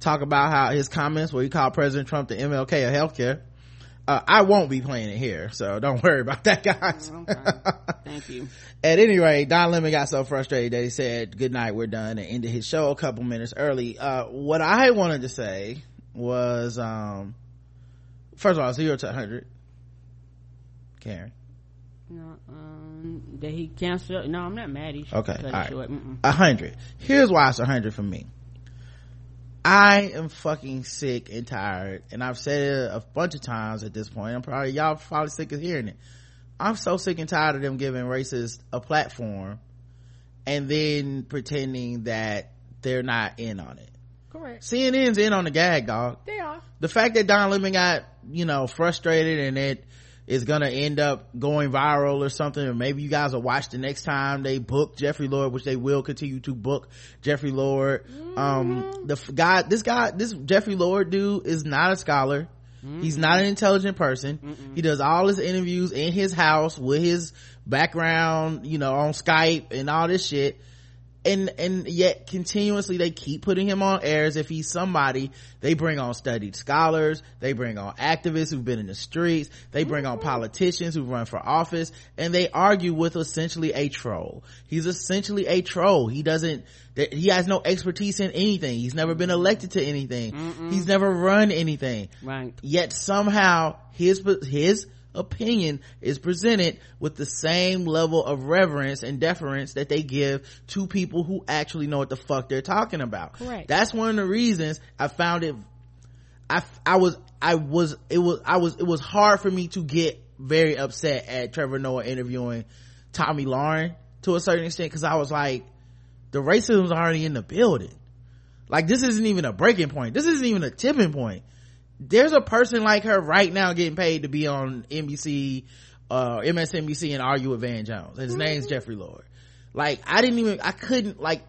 talk about how his comments where he called President Trump the MLK of healthcare. Uh, I won't be playing it here, so don't worry about that, guys. Okay. Thank you. At any rate, Don Lemon got so frustrated that he said, good night, we're done, and ended his show a couple minutes early. Uh, what I wanted to say was, um, first of all, zero to 100. Karen. No, um, did he cancel? No, I'm not mad. He Okay, all right. A hundred. Here's why it's a hundred for me. I am fucking sick and tired, and I've said it a bunch of times at this point. I'm probably y'all probably sick of hearing it. I'm so sick and tired of them giving racists a platform and then pretending that they're not in on it. Correct. CNN's in on the gag, dog. They are. The fact that Don Lemon got, you know, frustrated and it is gonna end up going viral or something, or maybe you guys will watch the next time they book Jeffrey Lord, which they will continue to book Jeffrey Lord. Um, the f- guy, this guy, this Jeffrey Lord dude is not a scholar. He's not an intelligent person. He does all his interviews in his house with his background, you know, on Skype and all this shit and and yet continuously they keep putting him on air as if he's somebody they bring on studied scholars they bring on activists who've been in the streets they bring on mm-hmm. politicians who run for office and they argue with essentially a troll. He's essentially a troll. He doesn't he has no expertise in anything. He's never been elected to anything. He's never run anything. Right. yet somehow his his opinion is presented with the same level of reverence and deference that they give to people who actually know what the fuck they're talking about. Correct. that's one of the reasons i found it i i was i was it was i was it was hard for me to get very upset at trevor noah interviewing Tomi Lahren to a certain extent because i was like the racism's already in the building. Like this isn't even a breaking point. This isn't even a tipping point there's a person like her right now getting paid to be on NBC, uh, MSNBC and argue with Van Jones. And his name's Jeffrey Lord. Like, I didn't even, I couldn't, like,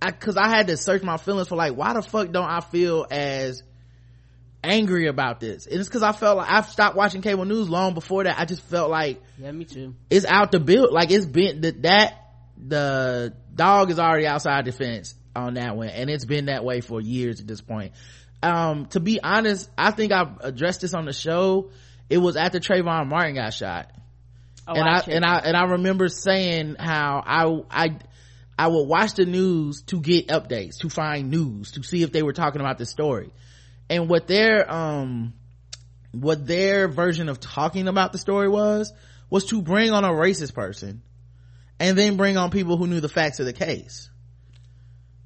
I, cause I had to search my feelings for like, why the fuck don't I feel as angry about this? And it's cause I felt like, I've stopped watching cable news long before that. I just felt like, Yeah, me too. it's out the build like it's been that that the dog is already outside the fence on that one and it's been that way for years at this point um to be honest i think i've addressed this on the show it was after Trayvon Martin got shot Oh, and I, checked and I and I remember saying how I I I would watch the news to get updates, to find news, to see if they were talking about the story. And what their um what their version of talking about the story was was to bring on a racist person and then bring on people who knew the facts of the case.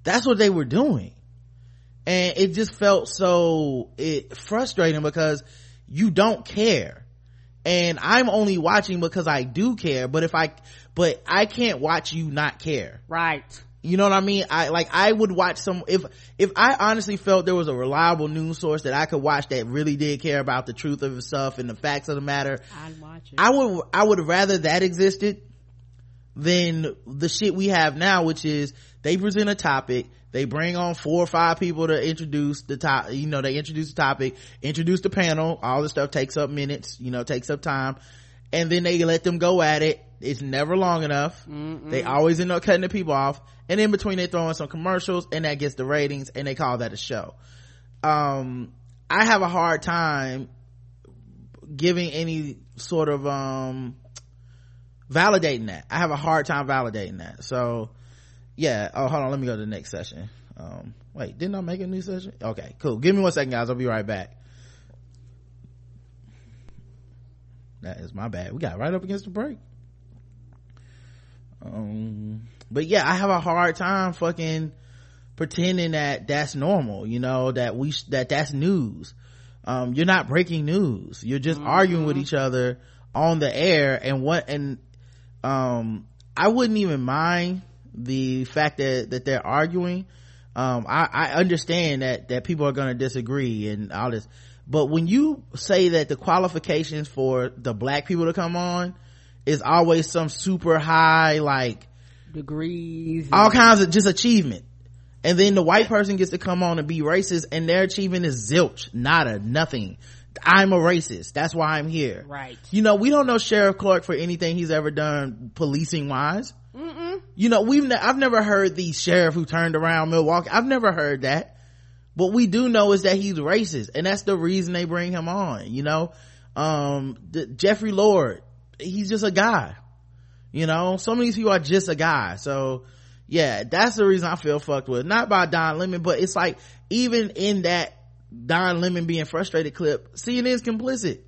That's what they were doing. And it just felt so it frustrating because you don't care and I'm only watching because I do care. But if I, but I can't watch you not care. Right. You know what I mean? I like I would watch some if if I honestly felt there was a reliable news source that I could watch that really did care about the truth of the stuff and the facts of the matter. I'd watch it. I would I would rather that existed than the shit we have now, which is they present a topic, they bring on four or five people to introduce the top, you know, they introduce the topic, introduce the panel, all the stuff takes up minutes, you know, takes up time, and then they let them go at it. It's never long enough. They always end up cutting the people off, and in between they throw in some commercials, and that gets the ratings, and they call that a show. Um, I have a hard time giving any sort of um validating that i have a hard time validating that so yeah oh hold on let me go to the next session. Um wait didn't i make a new session? Okay cool. Give me one second guys. I'll be right back. That is my bad. We got right up against the break. Um but yeah i have a hard time fucking pretending that that's normal you know that we sh- that that's news. Um you're not breaking news. You're just arguing with each other on the air and what and um i wouldn't even mind the fact that that they're arguing um i i understand that that people are going to disagree and all this. But when you say that the qualifications for the black people to come on is always some super high like Degrees. all kinds of just achievement. And then the white person gets to come on and be racist and their achievement is zilch not a nothing. I'm a racist. That's why i'm here. Right. you know we don't know sheriff Clarke for anything he's ever done policing wise you know we've ne- i've never heard the sheriff who turned around milwaukee i've never heard that. What we do know is that he's racist and that's the reason they bring him on you know? Um the, jeffrey lord he's just a guy you know? Some of these people are just a guy so yeah that's the reason i feel fucked with. Not by don lemon but it's like even in that don lemon being frustrated clip cnn's complicit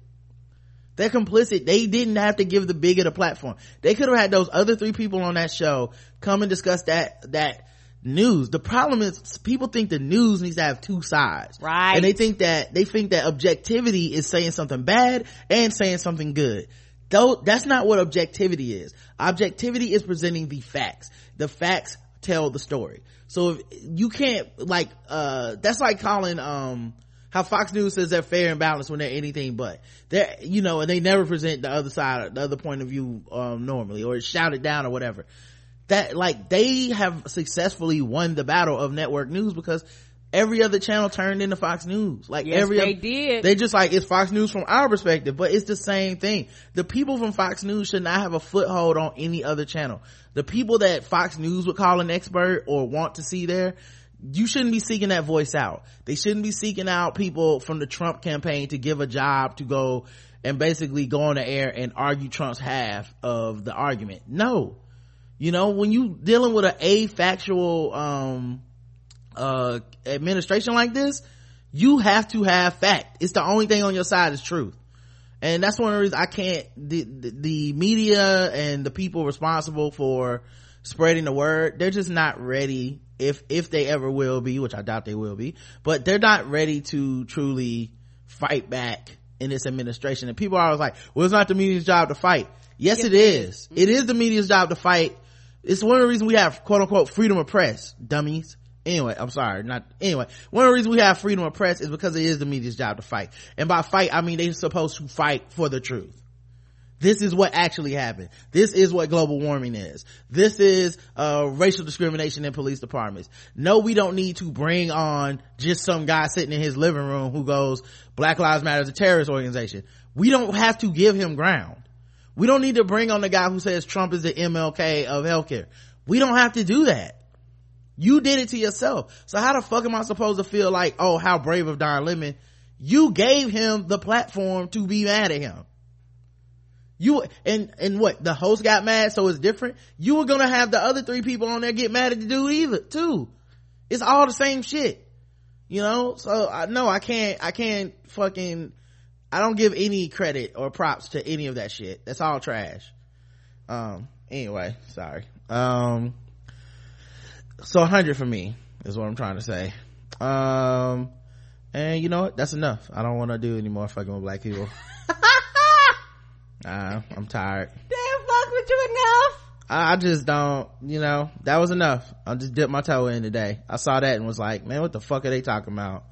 they're complicit. They didn't have to give the bigot a platform. They could have had those other three people on that show come and discuss that that news. The problem is people think the news needs to have two sides. Right. and they think that they think that objectivity is saying something bad and saying something good. Though that's not what objectivity is. Objectivity is presenting the facts. The facts tell the story. So if you can't like uh that's like calling um how Fox News says they're fair and balanced when they're anything but. They're you know, and they never present the other side the other point of view um normally or shout it down or whatever. That like they have successfully won the battle of network news because every other channel turned into Fox News. Like Yes, every they oth- did. They just like it's Fox News from our perspective, but it's the same thing. The people from Fox News should not have a foothold on any other channel. The people that Fox News would call an expert or want to see there, you shouldn't be seeking that voice out. They shouldn't be seeking out people from the Trump campaign to give a job to go and basically go on the air and argue Trump's half of the argument. No. You know, when you dealing with an a factual, um, uh, administration like this, you have to have fact. It's the only thing on your side is truth. And that's one of the reasons I can't, the, the, the media and the people responsible for spreading the word, they're just not ready if, if they ever will be, which I doubt they will be, but they're not ready to truly fight back in this administration. And people are always like, well, it's not the media's job to fight. Yes, Yes, it it is. It mm-hmm. is the media's job to fight. It's one of the reasons we have quote unquote freedom of press, dummies. Anyway, I'm sorry, not, anyway, one of the reasons we have freedom of press is because it is the media's job to fight. And by fight, I mean they're supposed to fight for the truth. This is what actually happened. This is what global warming is. This is, uh, racial discrimination in police departments. No, we don't need to bring on just some guy sitting in his living room who goes, Black Lives Matter is a terrorist organization. We don't have to give him ground. We don't need to bring on the guy who says Trump is the MLK of healthcare. We don't have to do that. You did it to yourself. So how the fuck am I supposed to feel like, oh, how brave of Don Lemon? You gave him the platform to be mad at him. You, and, and what, the host got mad so it's different? You were gonna have the other three people on there get mad at the dude either, too. It's all the same shit. You know? So, I, no, I can't, I can't fucking, I don't give any credit or props to any of that shit. That's all trash. Um, anyway, sorry. Um, so 100 for me is what I'm trying to say. Um, and you know what? That's enough. I don't want to do any more fucking with black people. uh, I'm tired. Damn, fuck with you enough. I I just don't, you know, that was enough. I just dipped my toe in today. I saw that and was like, man, what the fuck are they talking about?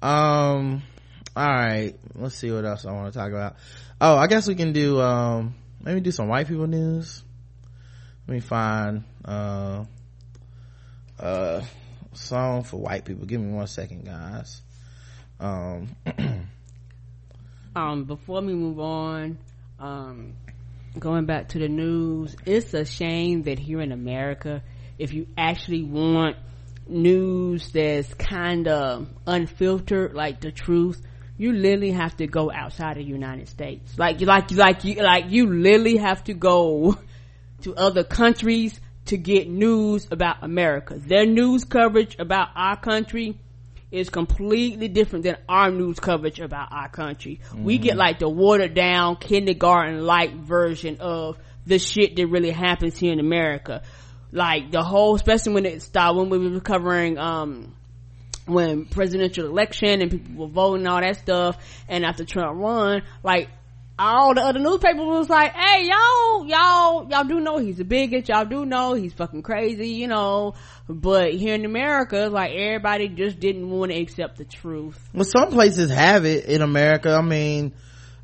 Um, all right, let's see what else I want to talk about. Oh, I guess we can do, um, maybe do some white people news. Let me find, uh, uh, song for white people. Give me one second, guys. Um, um before we move on um going back to the news it's a shame that here in america if you actually want news that's kind of unfiltered like the truth you literally have to go outside of the united states. Like you like like you like you literally have to go to other countries to get news about america. Their news coverage about our country is completely different than our news coverage about our country. We get like the watered down kindergarten like version of the shit that really happens here in America. Like the whole, especially when it started, when we were covering, um, when presidential election and people were voting all that stuff and after Trump won, like all the other newspapers was like, hey, y'all, y'all, y'all do know he's a bigot. Y'all do know he's fucking crazy, you know. But here in America, like everybody just didn't want to accept the truth. Well, some places have it in America. I mean,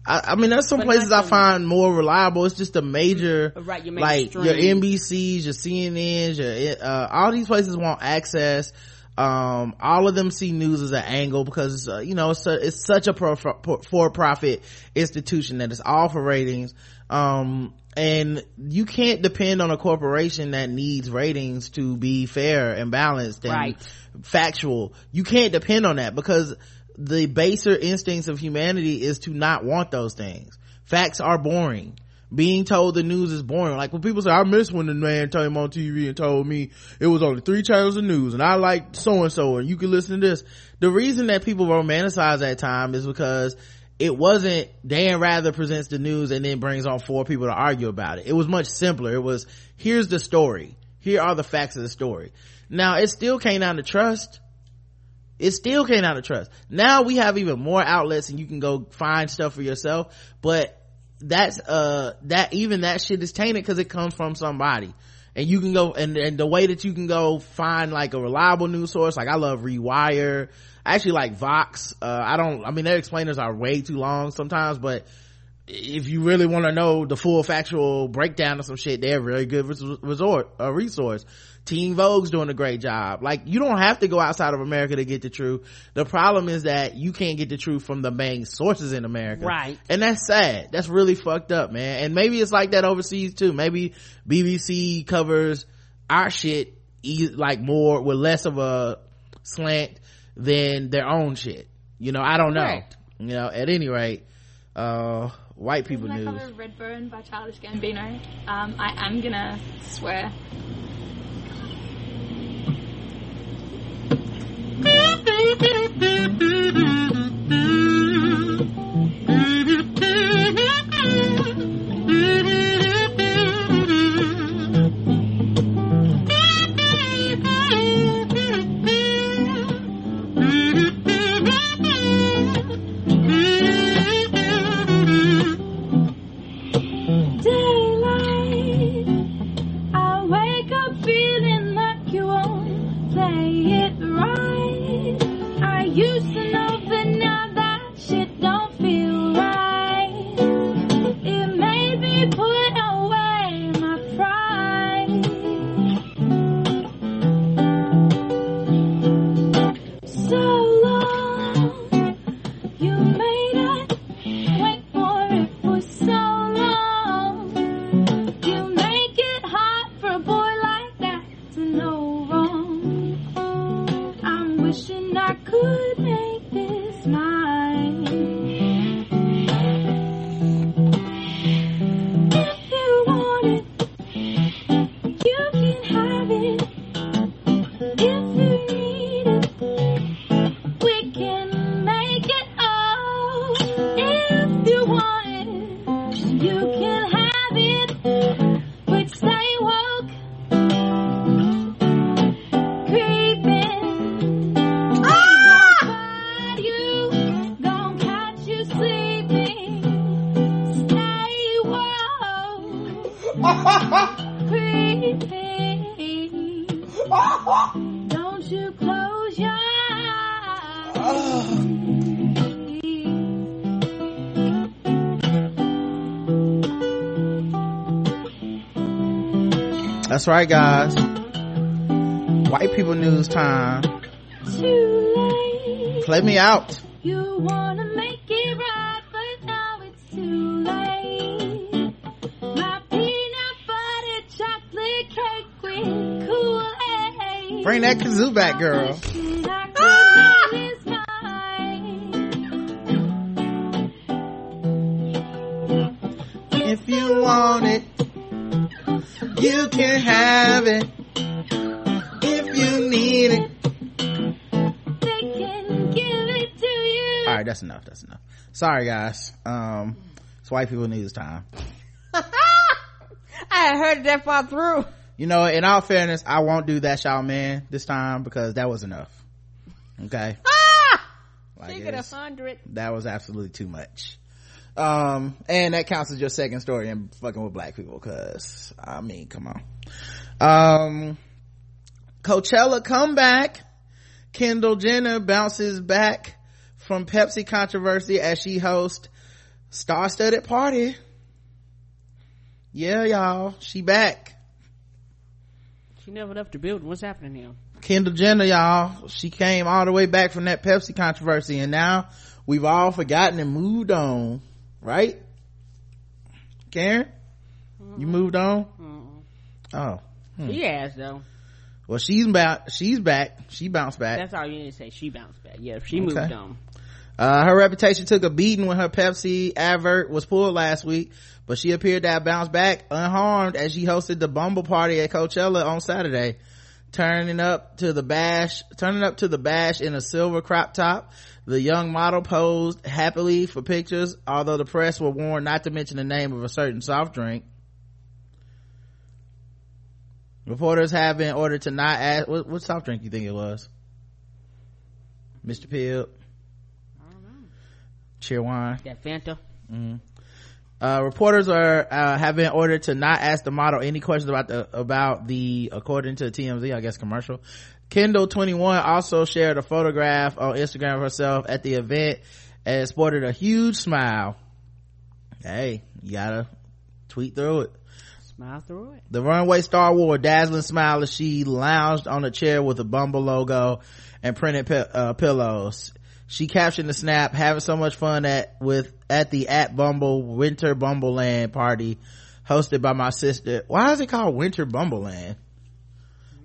I, I mean, there's some But places I find more reliable. It's just the major, Right, your like your mainstream. NBCs, your CNNs, your, uh, all these places want access. Um, all of them see news as an angle because, uh, you know, it's, a, it's such a pro, for profit institution that it's all for ratings. Um, and you can't depend on a corporation that needs ratings to be fair and balanced and Right. factual. You can't depend on that because the baser instincts of humanity is to not want those things. Facts are boring. Being told the news is boring. Like when people say, I miss when the man came on TV and told me it was only three channels of news and I like so and so and you can listen to this. The reason that people romanticize that time is because it wasn't Dan Rather presents the news and then brings on four people to argue about it. It was much simpler. It was, here's the story. Here are the facts of the story. Now it still came down to trust. It still came down to trust. Now we have even more outlets and you can go find stuff for yourself, but that's uh that even that shit is tainted because it comes from somebody. And you can go and and the way that you can go find like a reliable news source like i love rewire. I actually like vox. Uh i don't i mean their explainers are way too long sometimes but if you really want to know the full factual breakdown of some shit they're a very good resort a resource teen vogue's doing a great job. Like you don't have to go outside of america to get the truth. The problem is that you can't get the truth from the main sources in america. Right. and that's sad. That's really fucked up man. And maybe it's like that overseas too. Maybe bbc covers our shit e- like more with less of a slant than their own shit. You know i don't know. Correct. you know at any rate uh white people Can I news. cover Redbone by Childish Gambino? Um, I am gonna swear. Daylight. That's right guys white people news time Too play me out You wanna make it right, but now it's too late. My peanut butter chocolate cake with Kool-Aid. bring that kazoo back girl sorry guys. Um it's white people news time. I heard that far through. you know in all fairness i won't do that y'all man this time because that was enough. Okay? Like, Think of it's- hundred. that was absolutely too much. Um and that counts as your second story and fucking with black people because i mean come on. Um coachella comeback. Kendall jenner bounces back from pepsi controversy as she hosts star-studded party yeah y'all she back She never left the building. What's happening here? Kendall Jenner, y'all. She came all the way back from that Pepsi controversy and now we've all forgotten and moved on, right? Karen? You mm-hmm. moved on? Oh. Hmm. She has though. Well, she's back. She's back. She bounced back. That's all you need to say. She bounced back. Yeah, she moved on. Uh, her reputation took a beating when her Pepsi advert was pulled last week, but she appeared to have bounced back unharmed as she hosted the Bumble party at Coachella on Saturday. Turning up to the bash, turning up to the bash in a silver crop top. The young model posed happily for pictures, although the press were warned not to mention the name of a certain soft drink. Reporters have been ordered to not ask, what, what soft drink you think it was? Mr. Pibb? Cheerwine? That Fanta. Uh, reporters are uh, have been ordered to not ask the model any questions about the about the according to TMZ, I guess commercial. Kendall 21 also shared a photograph on Instagram of herself at the event and sported a huge smile. Hey, you gotta tweet through it. Smile through it. The runway star wore a dazzling smile as she lounged on a chair with a Bumble logo and printed uh, pillows. She captioned the snap, having so much fun at with at the at Bumble Winter Bumbleland party hosted by my sister. Why is it called Winter Bumbleland?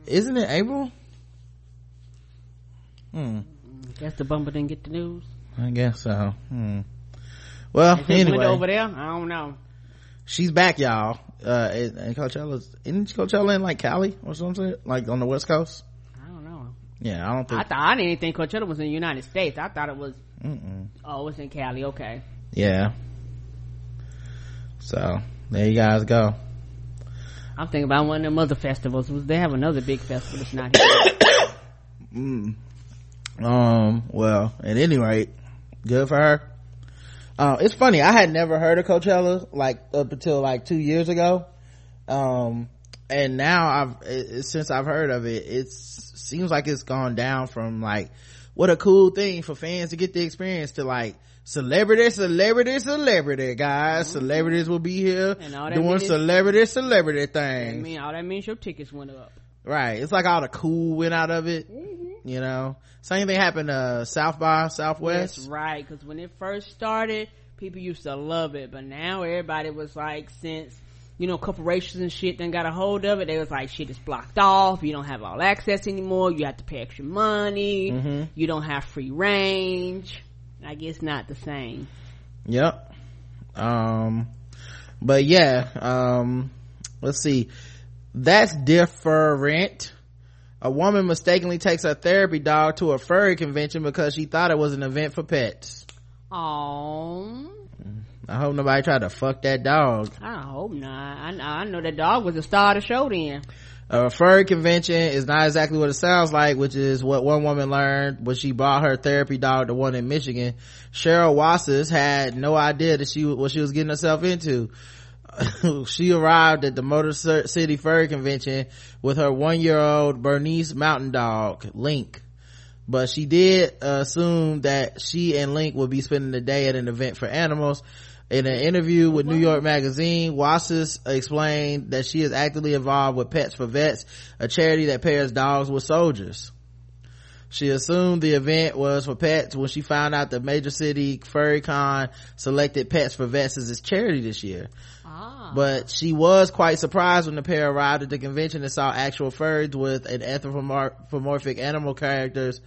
Isn't it April? Hmm. Guess the Bumble didn't get the news. I guess so. Hmm. Well, anyway, over there? I don't know. she's back, y'all. Uh, and and Coachella's, isn't Coachella in like Cali or something? Like on the West Coast? I don't know. Yeah, I don't think. I thought I didn't even think Coachella was in the United States. I thought it was. Mm-mm. Oh, it's in Cali. Okay. Yeah. So there you guys go. I'm thinking about one of them other festivals. They have another big festival that's not here. Mm. Um. Well, at any rate, good for her. Uh, it's funny. I had never heard of Coachella like up until like two years ago. Um, and now I've it, since I've heard of it, it seems like it's gone down from like what a cool thing for fans to get the experience to like celebrity, celebrity, celebrity, guys. Celebrities will be here And all that doing is- celebrity, celebrity I mean, all that means your tickets went up. Right. It's like all the cool went out of it. Mm-hmm. You know, same thing happened uh South by Southwest. That's right. Because when it first started, people used to love it, but now everybody was like, since you know corporations and shit then got a hold of it, they was like, shit is blocked off. You don't have all access anymore. You have to pay extra money. Mhm. You don't have free range. I guess not the same. Yep. Um, but yeah, um, let's see. That's different. A woman mistakenly takes her therapy dog to a furry convention because she thought it was an event for pets. Oh, I hope nobody tried to fuck that dog. I hope not. I, I know that dog was the star of the show then. A furry convention is not exactly what it sounds like, which is what one woman learned when she brought her therapy dog to one in Michigan. Cheryl Wasses had no idea that she what she was getting herself into. she arrived at the Motor City Furry Convention with her one-year-old Bernese Mountain Dog, Link. But she did assume that she and Link would be spending the day at an event for animals. In an interview with New York Magazine, Wassis explained that she is actively involved with Pets for Vets, a charity that pairs dogs with soldiers. She assumed the event was for pets when she found out the major city furry con selected Pets for Vets as its charity this year. But she was quite surprised when the pair arrived at the convention and saw actual furries with an anthropomorphic animal characters,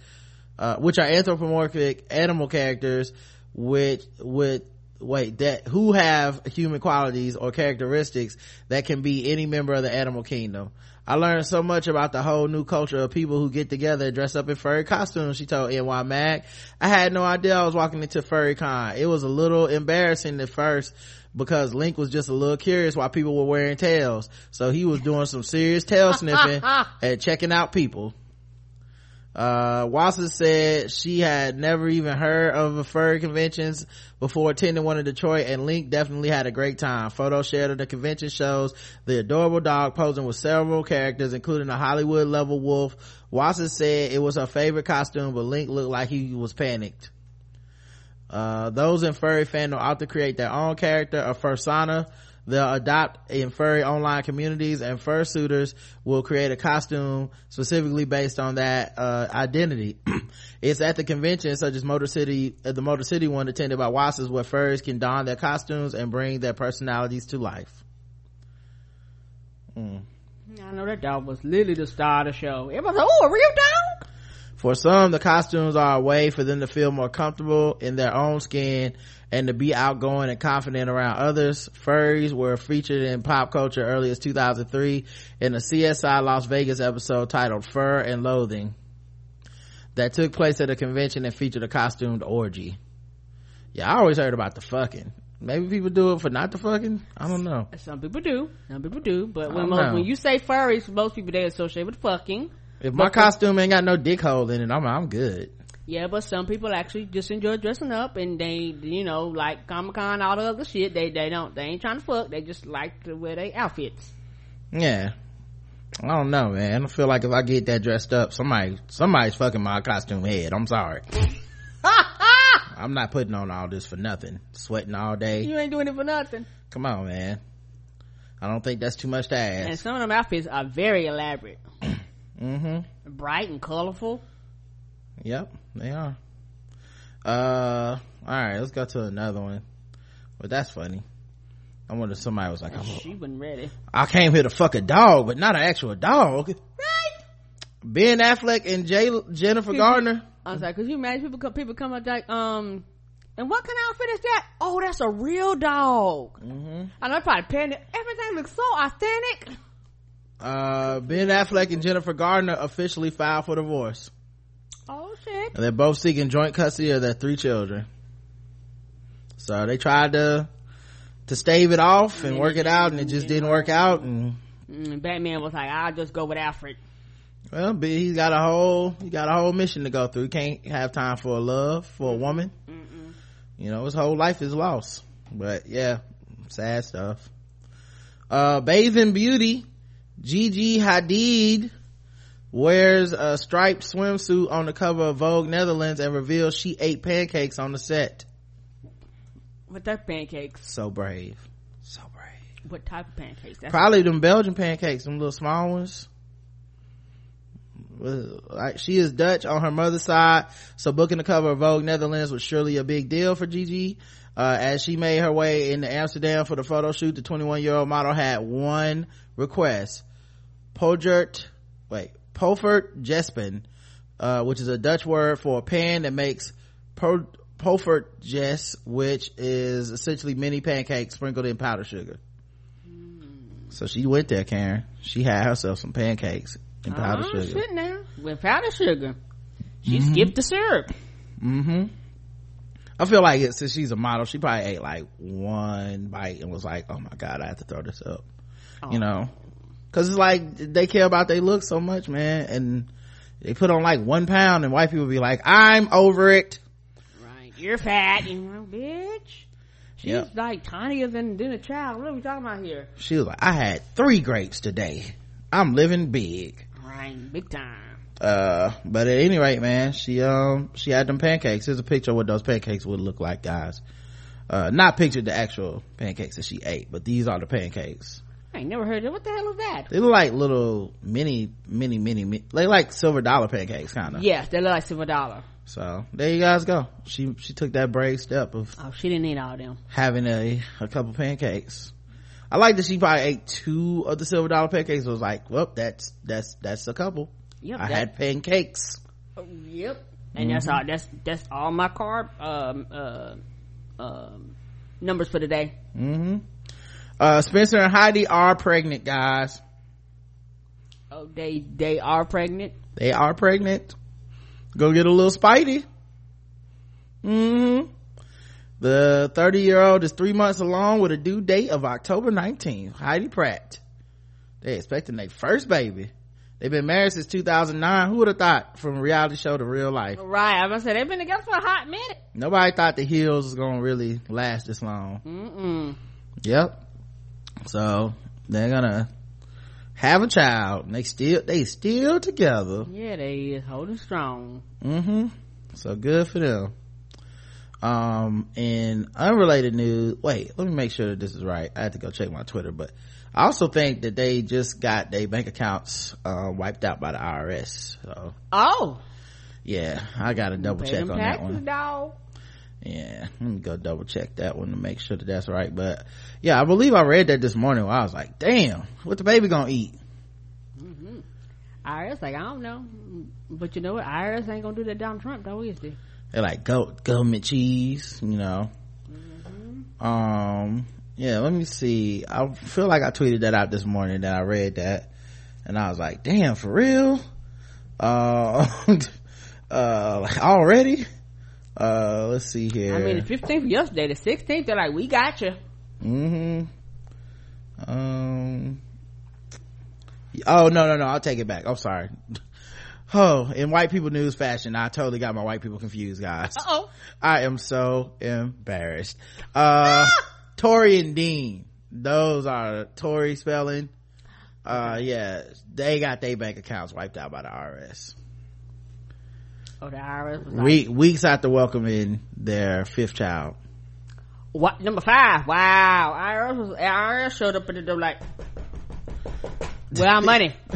uh, which are anthropomorphic animal characters, which with wait that who have human qualities or characteristics that can be any member of the animal kingdom. I learned so much about the whole new culture of people who get together and dress up in furry costumes, she told NY Mag. I had no idea I was walking into Furry Con. It was a little embarrassing at first because Link was just a little curious why people were wearing tails. So he was doing some serious tail sniffing and checking out people. Uh, Watson said she had never even heard of a furry conventions before attending one in Detroit and Link definitely had a great time. Photos shared of the convention shows the adorable dog posing with several characters, including a Hollywood level wolf. Watson said it was her favorite costume, but Link looked like he was panicked. Uh, those in furry fandom to create their own character, a fursona. They'll adopt in furry online communities and fursuiters will create a costume specifically based on that, uh, identity. it's at the convention such as Motor City, uh, the Motor City one attended by Wassas where furries can don their costumes and bring their personalities to life. Mm. I know that dog was literally the star of the show. It was oh a real dog. For some, the costumes are a way for them to feel more comfortable in their own skin and to be outgoing and confident around others. Furries were featured in pop culture early as 2003 in a CSI Las Vegas episode titled Fur and Loathing that took place at a convention and featured a costumed orgy. Yeah, I always heard about the fucking. Maybe people do it for not the fucking. I don't know. Some people do. Some people do. But when most, when you say furries, most people they associate with fucking. If my But costume ain't got no dick hole in it, I'm I'm good. Yeah, but some people actually just enjoy dressing up and they, you know, like Comic Con, all the other shit. They, they don't, they ain't trying to fuck. They just like to wear their outfits. Yeah. I don't know, man. I feel like if I get that dressed up, somebody, somebody's fucking my costume head. I'm sorry. I'm not putting on all this for nothing. Sweating all day. You ain't doing it for nothing. Come on, man. I don't think that's too much to ask. And some of them outfits are very elaborate. Mm-hmm. Bright and colorful. Yep, they are. Uh, alright, let's go to another one. But that's funny. I wonder if somebody was like, oh, She wasn't ready. I came here to fuck a dog, but not an actual dog. Right. Ben Affleck and J- Jennifer Gardner. I was like, could you imagine people come, people come up like, um, and what kind of outfit is that? Oh, that's a real dog. Mm-hmm. I know probably it. Everything looks so authentic. Uh, Ben Affleck and Jennifer Gardner officially filed for divorce. Oh shit. And they're both seeking joint custody of their three children. So they tried to, to stave it off and work it out and it just didn't work out and, Mm, Batman was like, I'll just go with Alfred. well, he's got a whole, he got a whole mission to go through. He can't have time for a love, for a woman. You know, his whole life is lost. But yeah, sad stuff. Uh, Bathing Beauty, Gigi Hadid wears a striped swimsuit on the cover of Vogue Netherlands and reveals she ate pancakes on the set. What type of pancakes? So brave. So brave. What type of pancakes? That's Probably them Belgian pancakes, them little small ones. Like she is Dutch on her mother's side, so booking the cover of Vogue Netherlands was surely a big deal for Gigi. Uh, as she made her way into Amsterdam for the photo shoot, the 21 year old model had one request. Pogert, wait, Pofert Jespen, uh, which is a Dutch word for a pan that makes po- Pofert Jes, which is essentially mini pancakes sprinkled in powdered sugar. So she went there, Karen. She had herself some pancakes and powdered oh, sugar. shit now. With powdered sugar. She skipped the syrup. Mm-hmm. I feel like it, since she's a model, she probably ate like one bite and was like, "Oh my god, I have to throw this up," you know, because it's like they care about their look so much, man, and they put on like one pound, and white people be like, "I'm over it." Right. You're fat. You know, bitch. She's Yep. like tinier than, than a child. What are we talking about here? She was like, "I had three grapes today. I'm living big." Right. Big time. uh but at any rate man she um she had them pancakes here's a picture of what those pancakes would look like guys uh not pictured the actual pancakes that she ate but these are the pancakes I ain't never heard of What the hell is that? they look like little mini mini mini, mini they like silver dollar pancakes kind of Yes, they look like silver dollar. so there you guys go she she took that brave step of Oh, she didn't eat all them. having a a couple pancakes i like that she probably ate two of the silver dollar pancakes it was like well that's that's that's a couple Yep. i that- had pancakes Yep. And that's all. That's that's all my carb um uh um numbers for today. Mm-hmm. Uh, Spencer and Heidi are pregnant, guys. Oh, they they are pregnant. They are pregnant. Go get a little Spidey. Mm-hmm. The 30 year old is three months along with a due date of October 19th. Heidi Pratt. They expecting their first baby. They've been married since 2009. Who would have thought from reality show to real life? Right. I was gonna say they've been together for a hot minute. Nobody thought the heels was gonna really last this long. Mm-mm. Yep. So they're gonna have a child. And they still they still together. Yeah, they is holding strong. Mm-hmm. So good for them. Um, in unrelated news, wait, let me make sure that this is right. I had to go check my Twitter, but I also think that they just got their bank accounts, uh, wiped out by the IRS. So Oh, yeah, I gotta double check on that taxes, one. dog. Yeah, let me go double check that one to make sure that that's right. But yeah, I believe I read that this morning. Where I was like, damn, what the baby gonna eat? IRS like I don't know, but you know what? IRS ain't gonna do that Donald Trump though, is they? They're like go government cheese, you know. Um, yeah, let me see. I feel like I tweeted that out this morning that I read that, and I was like, damn, for real? Uh, uh, like already? Uh, let's see here. I mean, the fifteenth yesterday, the sixteenth, they're like, we got you. mm-hmm. Um. Oh no no no! I'll take it back. I'm sorry. Oh, in white people news fashion, I totally got my white people confused, guys. Uh-oh. I am so embarrassed. Uh, Tori and Dean. Those are Tori Spelling. Uh, yeah, they got their bank accounts wiped out by the IRS. Oh, the IRS was like, weeks after welcoming their fifth child. what, number five. Wow. IRS was, IRS showed up at the door like, where our money?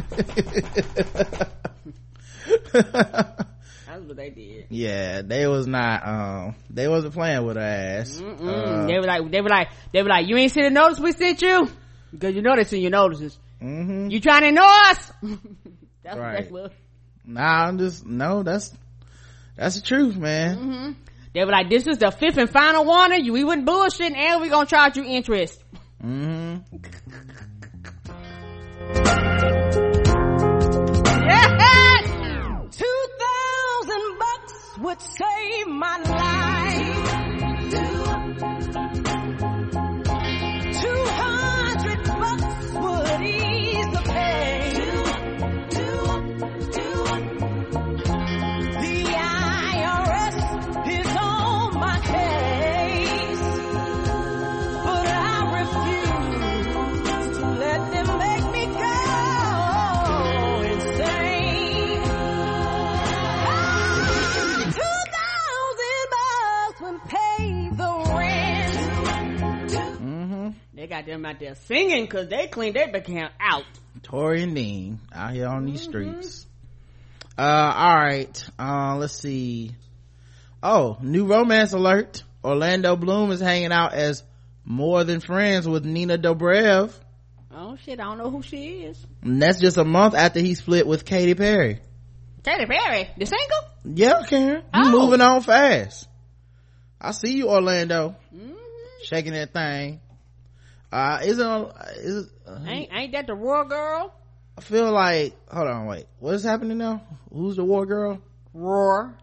That's what they did. yeah, they was not, um, they wasn't playing with her ass. Uh, they were like, they were like, they were like, you ain't seen the notice we sent you? Because you know they send your notices. mhm. You trying to ignore us? that's Right. what Nah, I'm just, no, that's, that's the truth, man. Mm-hmm. they were like, this is the fifth and final warning. You, we wouldn't bullshit and we gonna charge you interest. hmm Yes! Two thousand bucks would save my life. They got them out there singing cause they cleaned their account out. Tori and Dean out here on these streets. Uh, all right. Uh, let's see. Oh, new romance alert. Orlando Bloom is hanging out as more than friends with Nina Dobrev. Oh shit, I don't know who she is. And that's just a month after he split with Katy Perry. Katy Perry, the single? Yeah, Karen. You Oh. moving on fast. I see you, Orlando. Shaking that thing. Uh, isn't, is, uh, Ain't ain't that the war girl? I feel like, hold on, wait. What is happening now? Who's the war girl? Roar.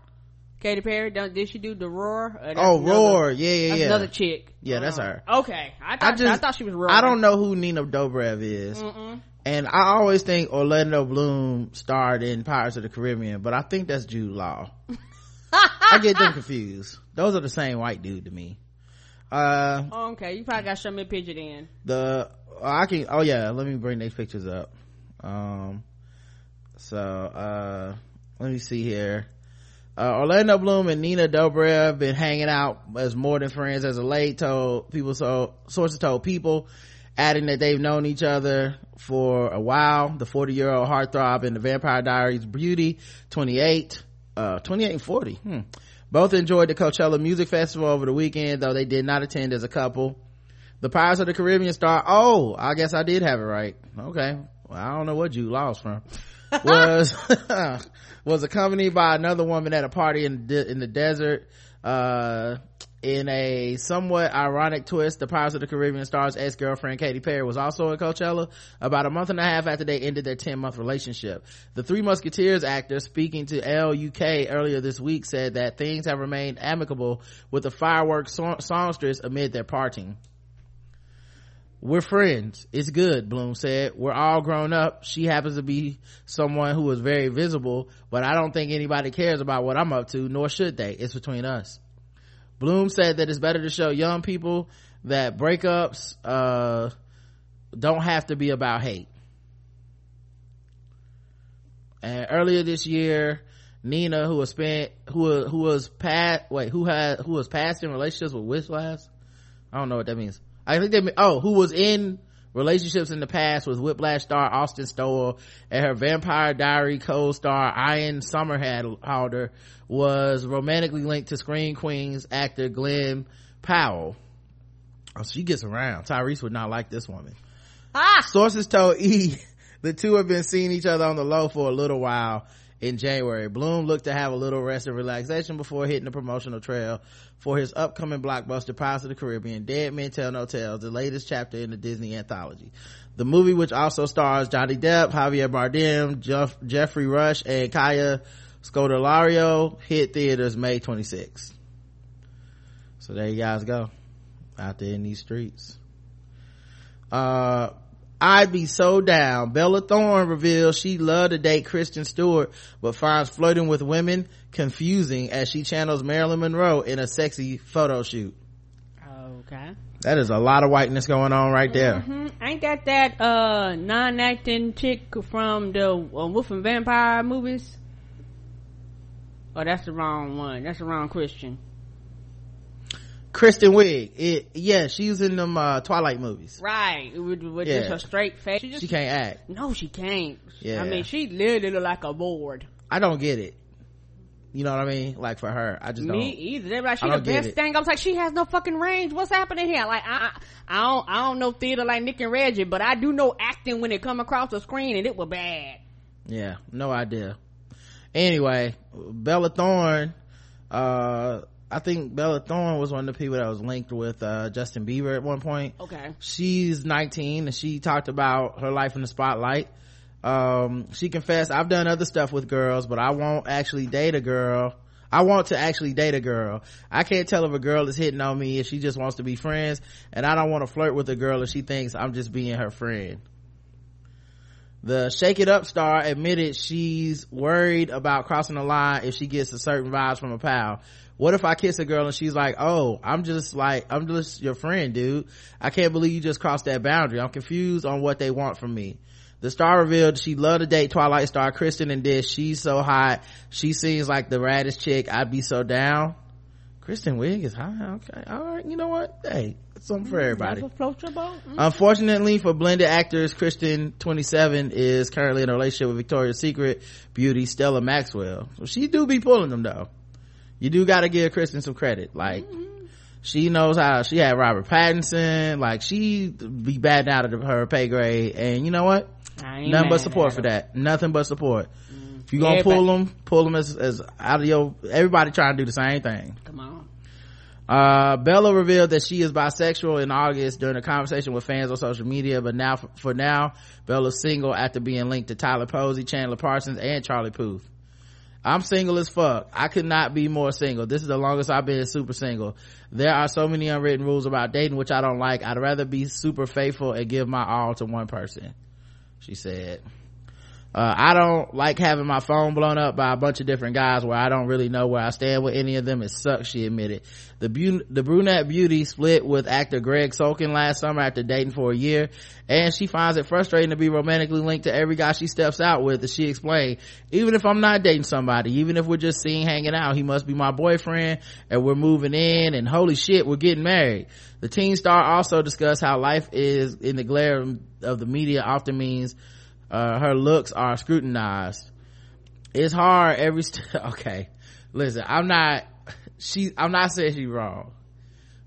Katy Perry, don't, did she do the roar? Or Oh, another- Roar. Yeah, yeah, yeah. another chick. Yeah, that's Uh, her. Okay, I thought I, I thought she was roar. I don't know who Nina Dobrev is. Mm-mm. And I always think Orlando Bloom starred in Pirates of the Caribbean, but I think that's Jude Law. I get them confused. Those are the same white dude to me. Uh, Oh, okay, you probably got to show me a picture then. the, I can, oh yeah, let me bring these pictures up. Um, so, uh, let me see here. Uh, Orlando Bloom and Nina Dobrev have been hanging out as more than friends as a late told people so sources told people adding that they've known each other for a while. The 40 year old heartthrob in the Vampire Diaries Beauty, 28, uh, 28 and 40. Hmm. Both enjoyed the Coachella Music Festival over the weekend, though they did not attend as a couple. The Pirates of the Caribbean star, oh, I guess I did have it right. Okay. Well, I don't know what you lost from. was, was accompanied by another woman at a party in, the- in the desert. Uh, in a somewhat ironic twist, the Pirates of the Caribbean star's ex-girlfriend Katy Perry was also at Coachella about a month and a half after they ended their 10-month relationship. The Three Musketeers actor speaking to LUK earlier this week said that things have remained amicable with the fireworks song- songstress amid their parting. We're friends. It's good, Bloom said. We're all grown up. She happens to be someone who is very visible, but I don't think anybody cares about what I'm up to, nor should they. It's between us. Bloom said that it's better to show young people that breakups, uh, don't have to be about hate. And earlier this year, Nina, who was spent, who, who was past, wait, who had, who was past in relationships with Whiplash? I don't know what that means. I think they, oh, who was in relationships in the past with Whiplash star Austin Stowell and her Vampire Diary co-star Ian Somerhalder was romantically linked to Scream Queens actor Glen Powell. Oh, she gets around. Tyrese would not like this woman. Ah! Sources told E the two have been seeing each other on the low for a little while in January. Bloom looked to have a little rest and relaxation before hitting the promotional trail for his upcoming blockbuster Pirates of the Caribbean, Dead Men Tell No Tales, the latest chapter in the Disney anthology. The movie, which also stars Johnny Depp, Javier Bardem, Jeff, Geoffrey Rush, and Kaya Scodelario, hit theaters May 26th. So there you guys go. Out there in these streets. Uh, I'd be so down. Bella Thorne reveals she loved to date Kristen Stewart, but finds flirting with women confusing as she channels Marilyn Monroe in a sexy photo shoot. Okay. That is a lot of whiteness going on right there. hmm Ain't that that uh non-acting chick from the uh, Wolf and Vampire movies? Oh, that's the wrong one. That's the wrong Kristen. Kristen Wiig. It, yeah, she's in them, uh, Twilight movies. Right. With, with Yeah. just her straight face. She, just, She can't act. No, she can't. Yeah. I mean, she literally look like a board. I don't get it. You know what I mean? Like for her, I just Me don't. either. They're like, she the best it. thing. I was like, she has no fucking range. What's happening here? Like, I, I, I don't, I don't know theater like Nick and Reggie, but I do know acting when it come across the screen and it was bad. Yeah, no idea. Anyway, Bella Thorne, uh, I think Bella Thorne was one of the people that was linked with, uh, Justin Bieber at one point. Okay. She's 19 and she talked about her life in the spotlight. Um, she confessed, I've done other stuff with girls, but I won't actually date a girl. I want to actually date a girl. I can't tell if a girl is hitting on me if she just wants to be friends, and I don't want to flirt with a girl if she thinks I'm just being her friend. The Shake It Up star admitted she's worried about crossing the line if she gets a certain vibes from a pal. What if I kiss a girl and she's like, oh, I'm just like, I'm just your friend, dude. I can't believe you just crossed that boundary. I'm confused on what they want from me. The star revealed she loved to date Twilight star Kristen and did She's so hot. She seems like the raddest chick. I'd be so down. Kristen Wiig is hot. Okay. All right. You know what? Hey, something for mm, everybody. Never float your boat. Mm. Unfortunately for blended actors, Kristen, 27, is currently in a relationship with Victoria's Secret beauty Stella Maxwell. So she do be pulling them though. You do gotta give Kristen some credit. Like, mm-hmm. she knows how, she had Robert Pattinson, like she be bad out of her pay grade, and you know what? I Nothing but support for that. Nothing but support. Mm. If you gonna Everybody- pull them, pull them as, as out of your, everybody trying to do the same thing. Come on. Uh, Bella revealed that she is bisexual in August during a conversation with fans on social media, but now, for now, Bella's single after being linked to Tyler Posey, Chandler Parsons, and Charlie Puth. I'm single as fuck. I could not be more single. This is the longest I've been super single. There are so many unwritten rules about dating, which I don't like. I'd rather be super faithful and give my all to one person. She said. Uh, I don't like having my phone blown up by a bunch of different guys where I don't really know where I stand with any of them. It sucks, she admitted. The, bu- the brunette beauty split with actor Greg Sulkin last summer after dating for a year, and she finds it frustrating to be romantically linked to every guy she steps out with, as she explained. Even if I'm not dating somebody, even if we're just seeing hanging out, he must be my boyfriend, and we're moving in, and holy shit, we're getting married. The teen star also discussed how life is in the glare of the media often means uh, her looks are scrutinized. It's hard every st- okay. Listen, I'm not she I'm not saying she's wrong.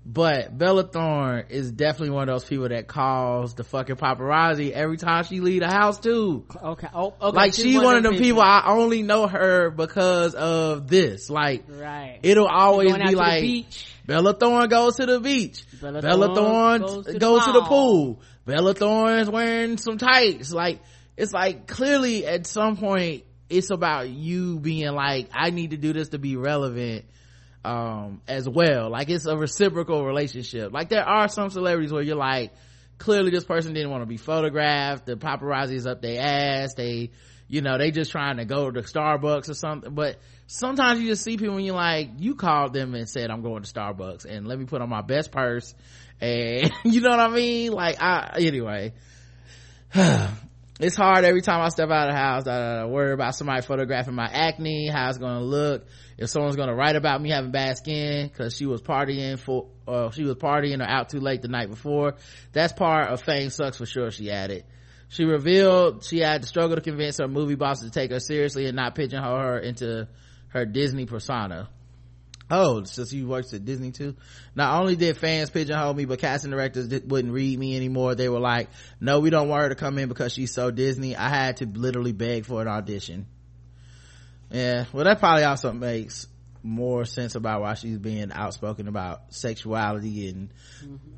But Bella Thorne is definitely one of those people that calls the fucking paparazzi every time she leave the house too. Okay. Oh, okay. like she's one of them people. I only know her because of this. Like Right. it'll always be like. Bella Thorne goes to the beach. Bella Bella, Thorne Thorne goes to the to the pool. Bella Thorne's wearing some tights. Like it's like clearly at some point it's about you being like, I need to do this to be relevant um as well. Like it's a reciprocal relationship. Like there are some celebrities where you're like, clearly this person didn't want to be photographed. The paparazzi is up their ass. They you know, they just trying to go to Starbucks or something. But sometimes you just see people and you're like, you called them and said, I'm going to Starbucks and let me put on my best purse. And you know what I mean? Like, I, anyway. it's hard every time I step out of the house. I, I worry about somebody photographing my acne, how it's gonna look, if someone's gonna write about me having bad skin because she was partying for, uh, she was partying or out too late the night before. That's part of fame sucks for sure, she added. She revealed she had to struggle to convince her movie bosses to take her seriously and not pigeonhole her into her Disney persona. Oh, so she works at Disney too? Not only did fans pigeonhole me, but casting directors wouldn't read me anymore. They were like, no, we don't want her to come in because she's so Disney. I had to literally beg for an audition. Yeah, well that probably also makes more sense about why she's being outspoken about sexuality and,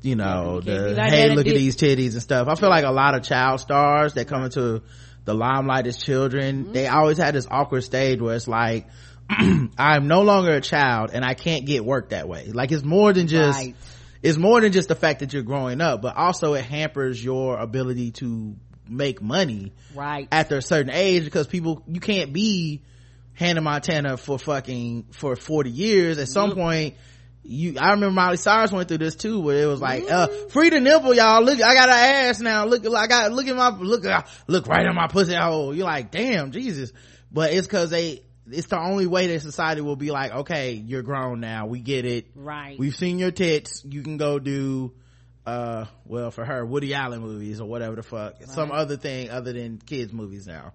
you know, you can't the, like hey, look at these titties and stuff. I feel like a lot of child stars that come into the limelight as children, Mm-hmm. they always had this awkward stage where it's like, I'm no longer a child and I can't get work that way. Like it's more than just, Right. it's more than just the fact that you're growing up but also it hampers your ability to make money right. after a certain age because people you can't be Hannah Montana for fucking for 40 years. At some point you I remember Miley Cyrus went through this too where it was like uh free the nipple y'all. Look I got an ass now. Look I got look at my look uh, look right in my pussy hole. You're like damn Jesus. But it's cause they it's the only way that society will be like okay you're grown now. We get it. Right. We've seen your tits. You can go do uh well for her woody allen movies or whatever the fuck. Some other thing other than kids movies now.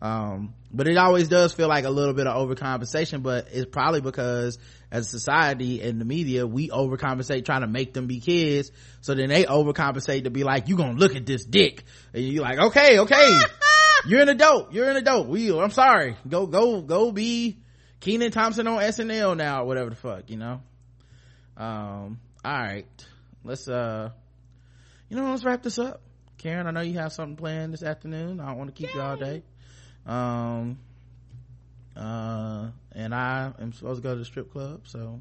Um but it always does feel like a little bit of overcompensation but it's probably because as a society and the media we overcompensate trying to make them be kids. So then they overcompensate to be like you gonna look at this dick. And you're like okay okay you're an adult you're an adult we i'm sorry. Go go go be kenan thompson on snl now or whatever the fuck you know? Um all right let's uh you know let's wrap this up. Karen i know you have something planned this afternoon. I don't want to keep you all day. Um uh and i am supposed to go to the strip club so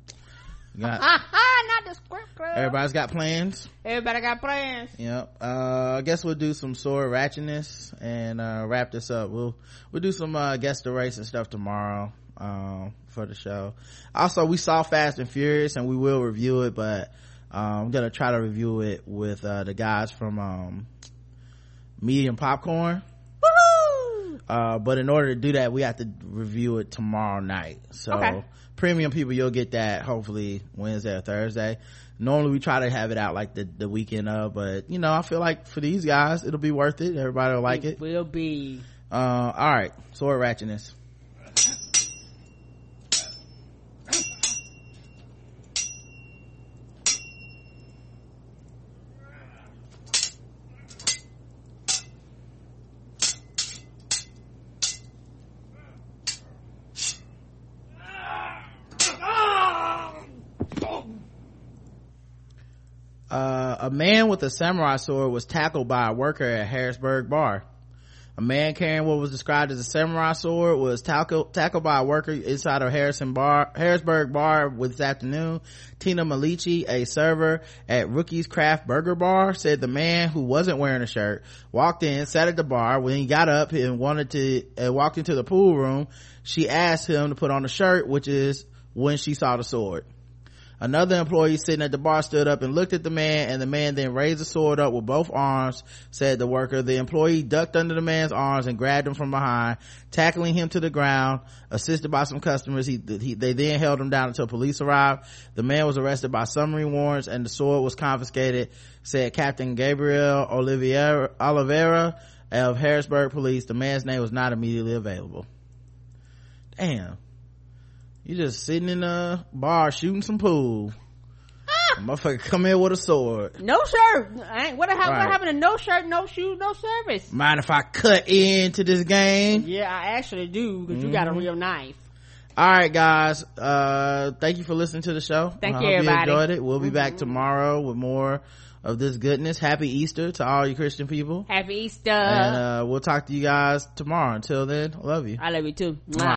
got not the script club everybody's got plans everybody got plans Yep. Uh, I guess we'll do some sword ratchetness and, uh, wrap this up. We'll, we'll do some, uh, guest the race and stuff tomorrow, um, for the show. Also, we saw Fast and Furious and we will review it, but, um, I'm gonna try to review it with, uh, the guys from, um, Medium Popcorn. Uh, but in order to do that, we have to review it tomorrow night. So, Okay. Premium people, you'll get that hopefully Wednesday or Thursday. Normally we try to have it out like the, the weekend of, but you know, I feel like for these guys, it'll be worth it. Everybody will like it. it. will be Uh, all right. Sword ratchetness. Uh, a man with a samurai sword was tackled by a worker at Harrisburg Bar. A man carrying what was described as a samurai sword was tackled, tackled by a worker inside of Harrison Bar, Harrisburg Bar this afternoon. Tina Malici, a server at Rookie's Craft Burger Bar, said the man who wasn't wearing a shirt walked in, sat at the bar. When he got up and wanted to, uh, walked into the pool room, she asked him to put on a shirt, which is when she saw the sword. Another employee sitting at the bar stood up and looked at the man and the man then raised the sword up with both arms, said the worker. The employee ducked under the man's arms and grabbed him from behind, tackling him to the ground. Assisted by some customers, he, he, they then held him down until police arrived. The man was arrested by summary warrants and the sword was confiscated, said Captain Gabriel Oliveira, Oliveira of Harrisburg Police. The man's name was not immediately available. Damn. You just sitting in a bar shooting some pool. A Motherfucker come in with a sword. no shirt I ain't, what, ha- Right. what happened to no shirt no shoes no service Mind if I cut into this game? yeah i actually do because you got a Mm-hmm. real knife All right, guys. Uh, thank you for listening to the show. Thank I you, hope everybody. enjoyed it. We'll be back tomorrow with more of this goodness. Happy Easter to all you Christian people. happy easter And, uh, we'll talk to you guys tomorrow. Until then, love you. i love you too Mwah.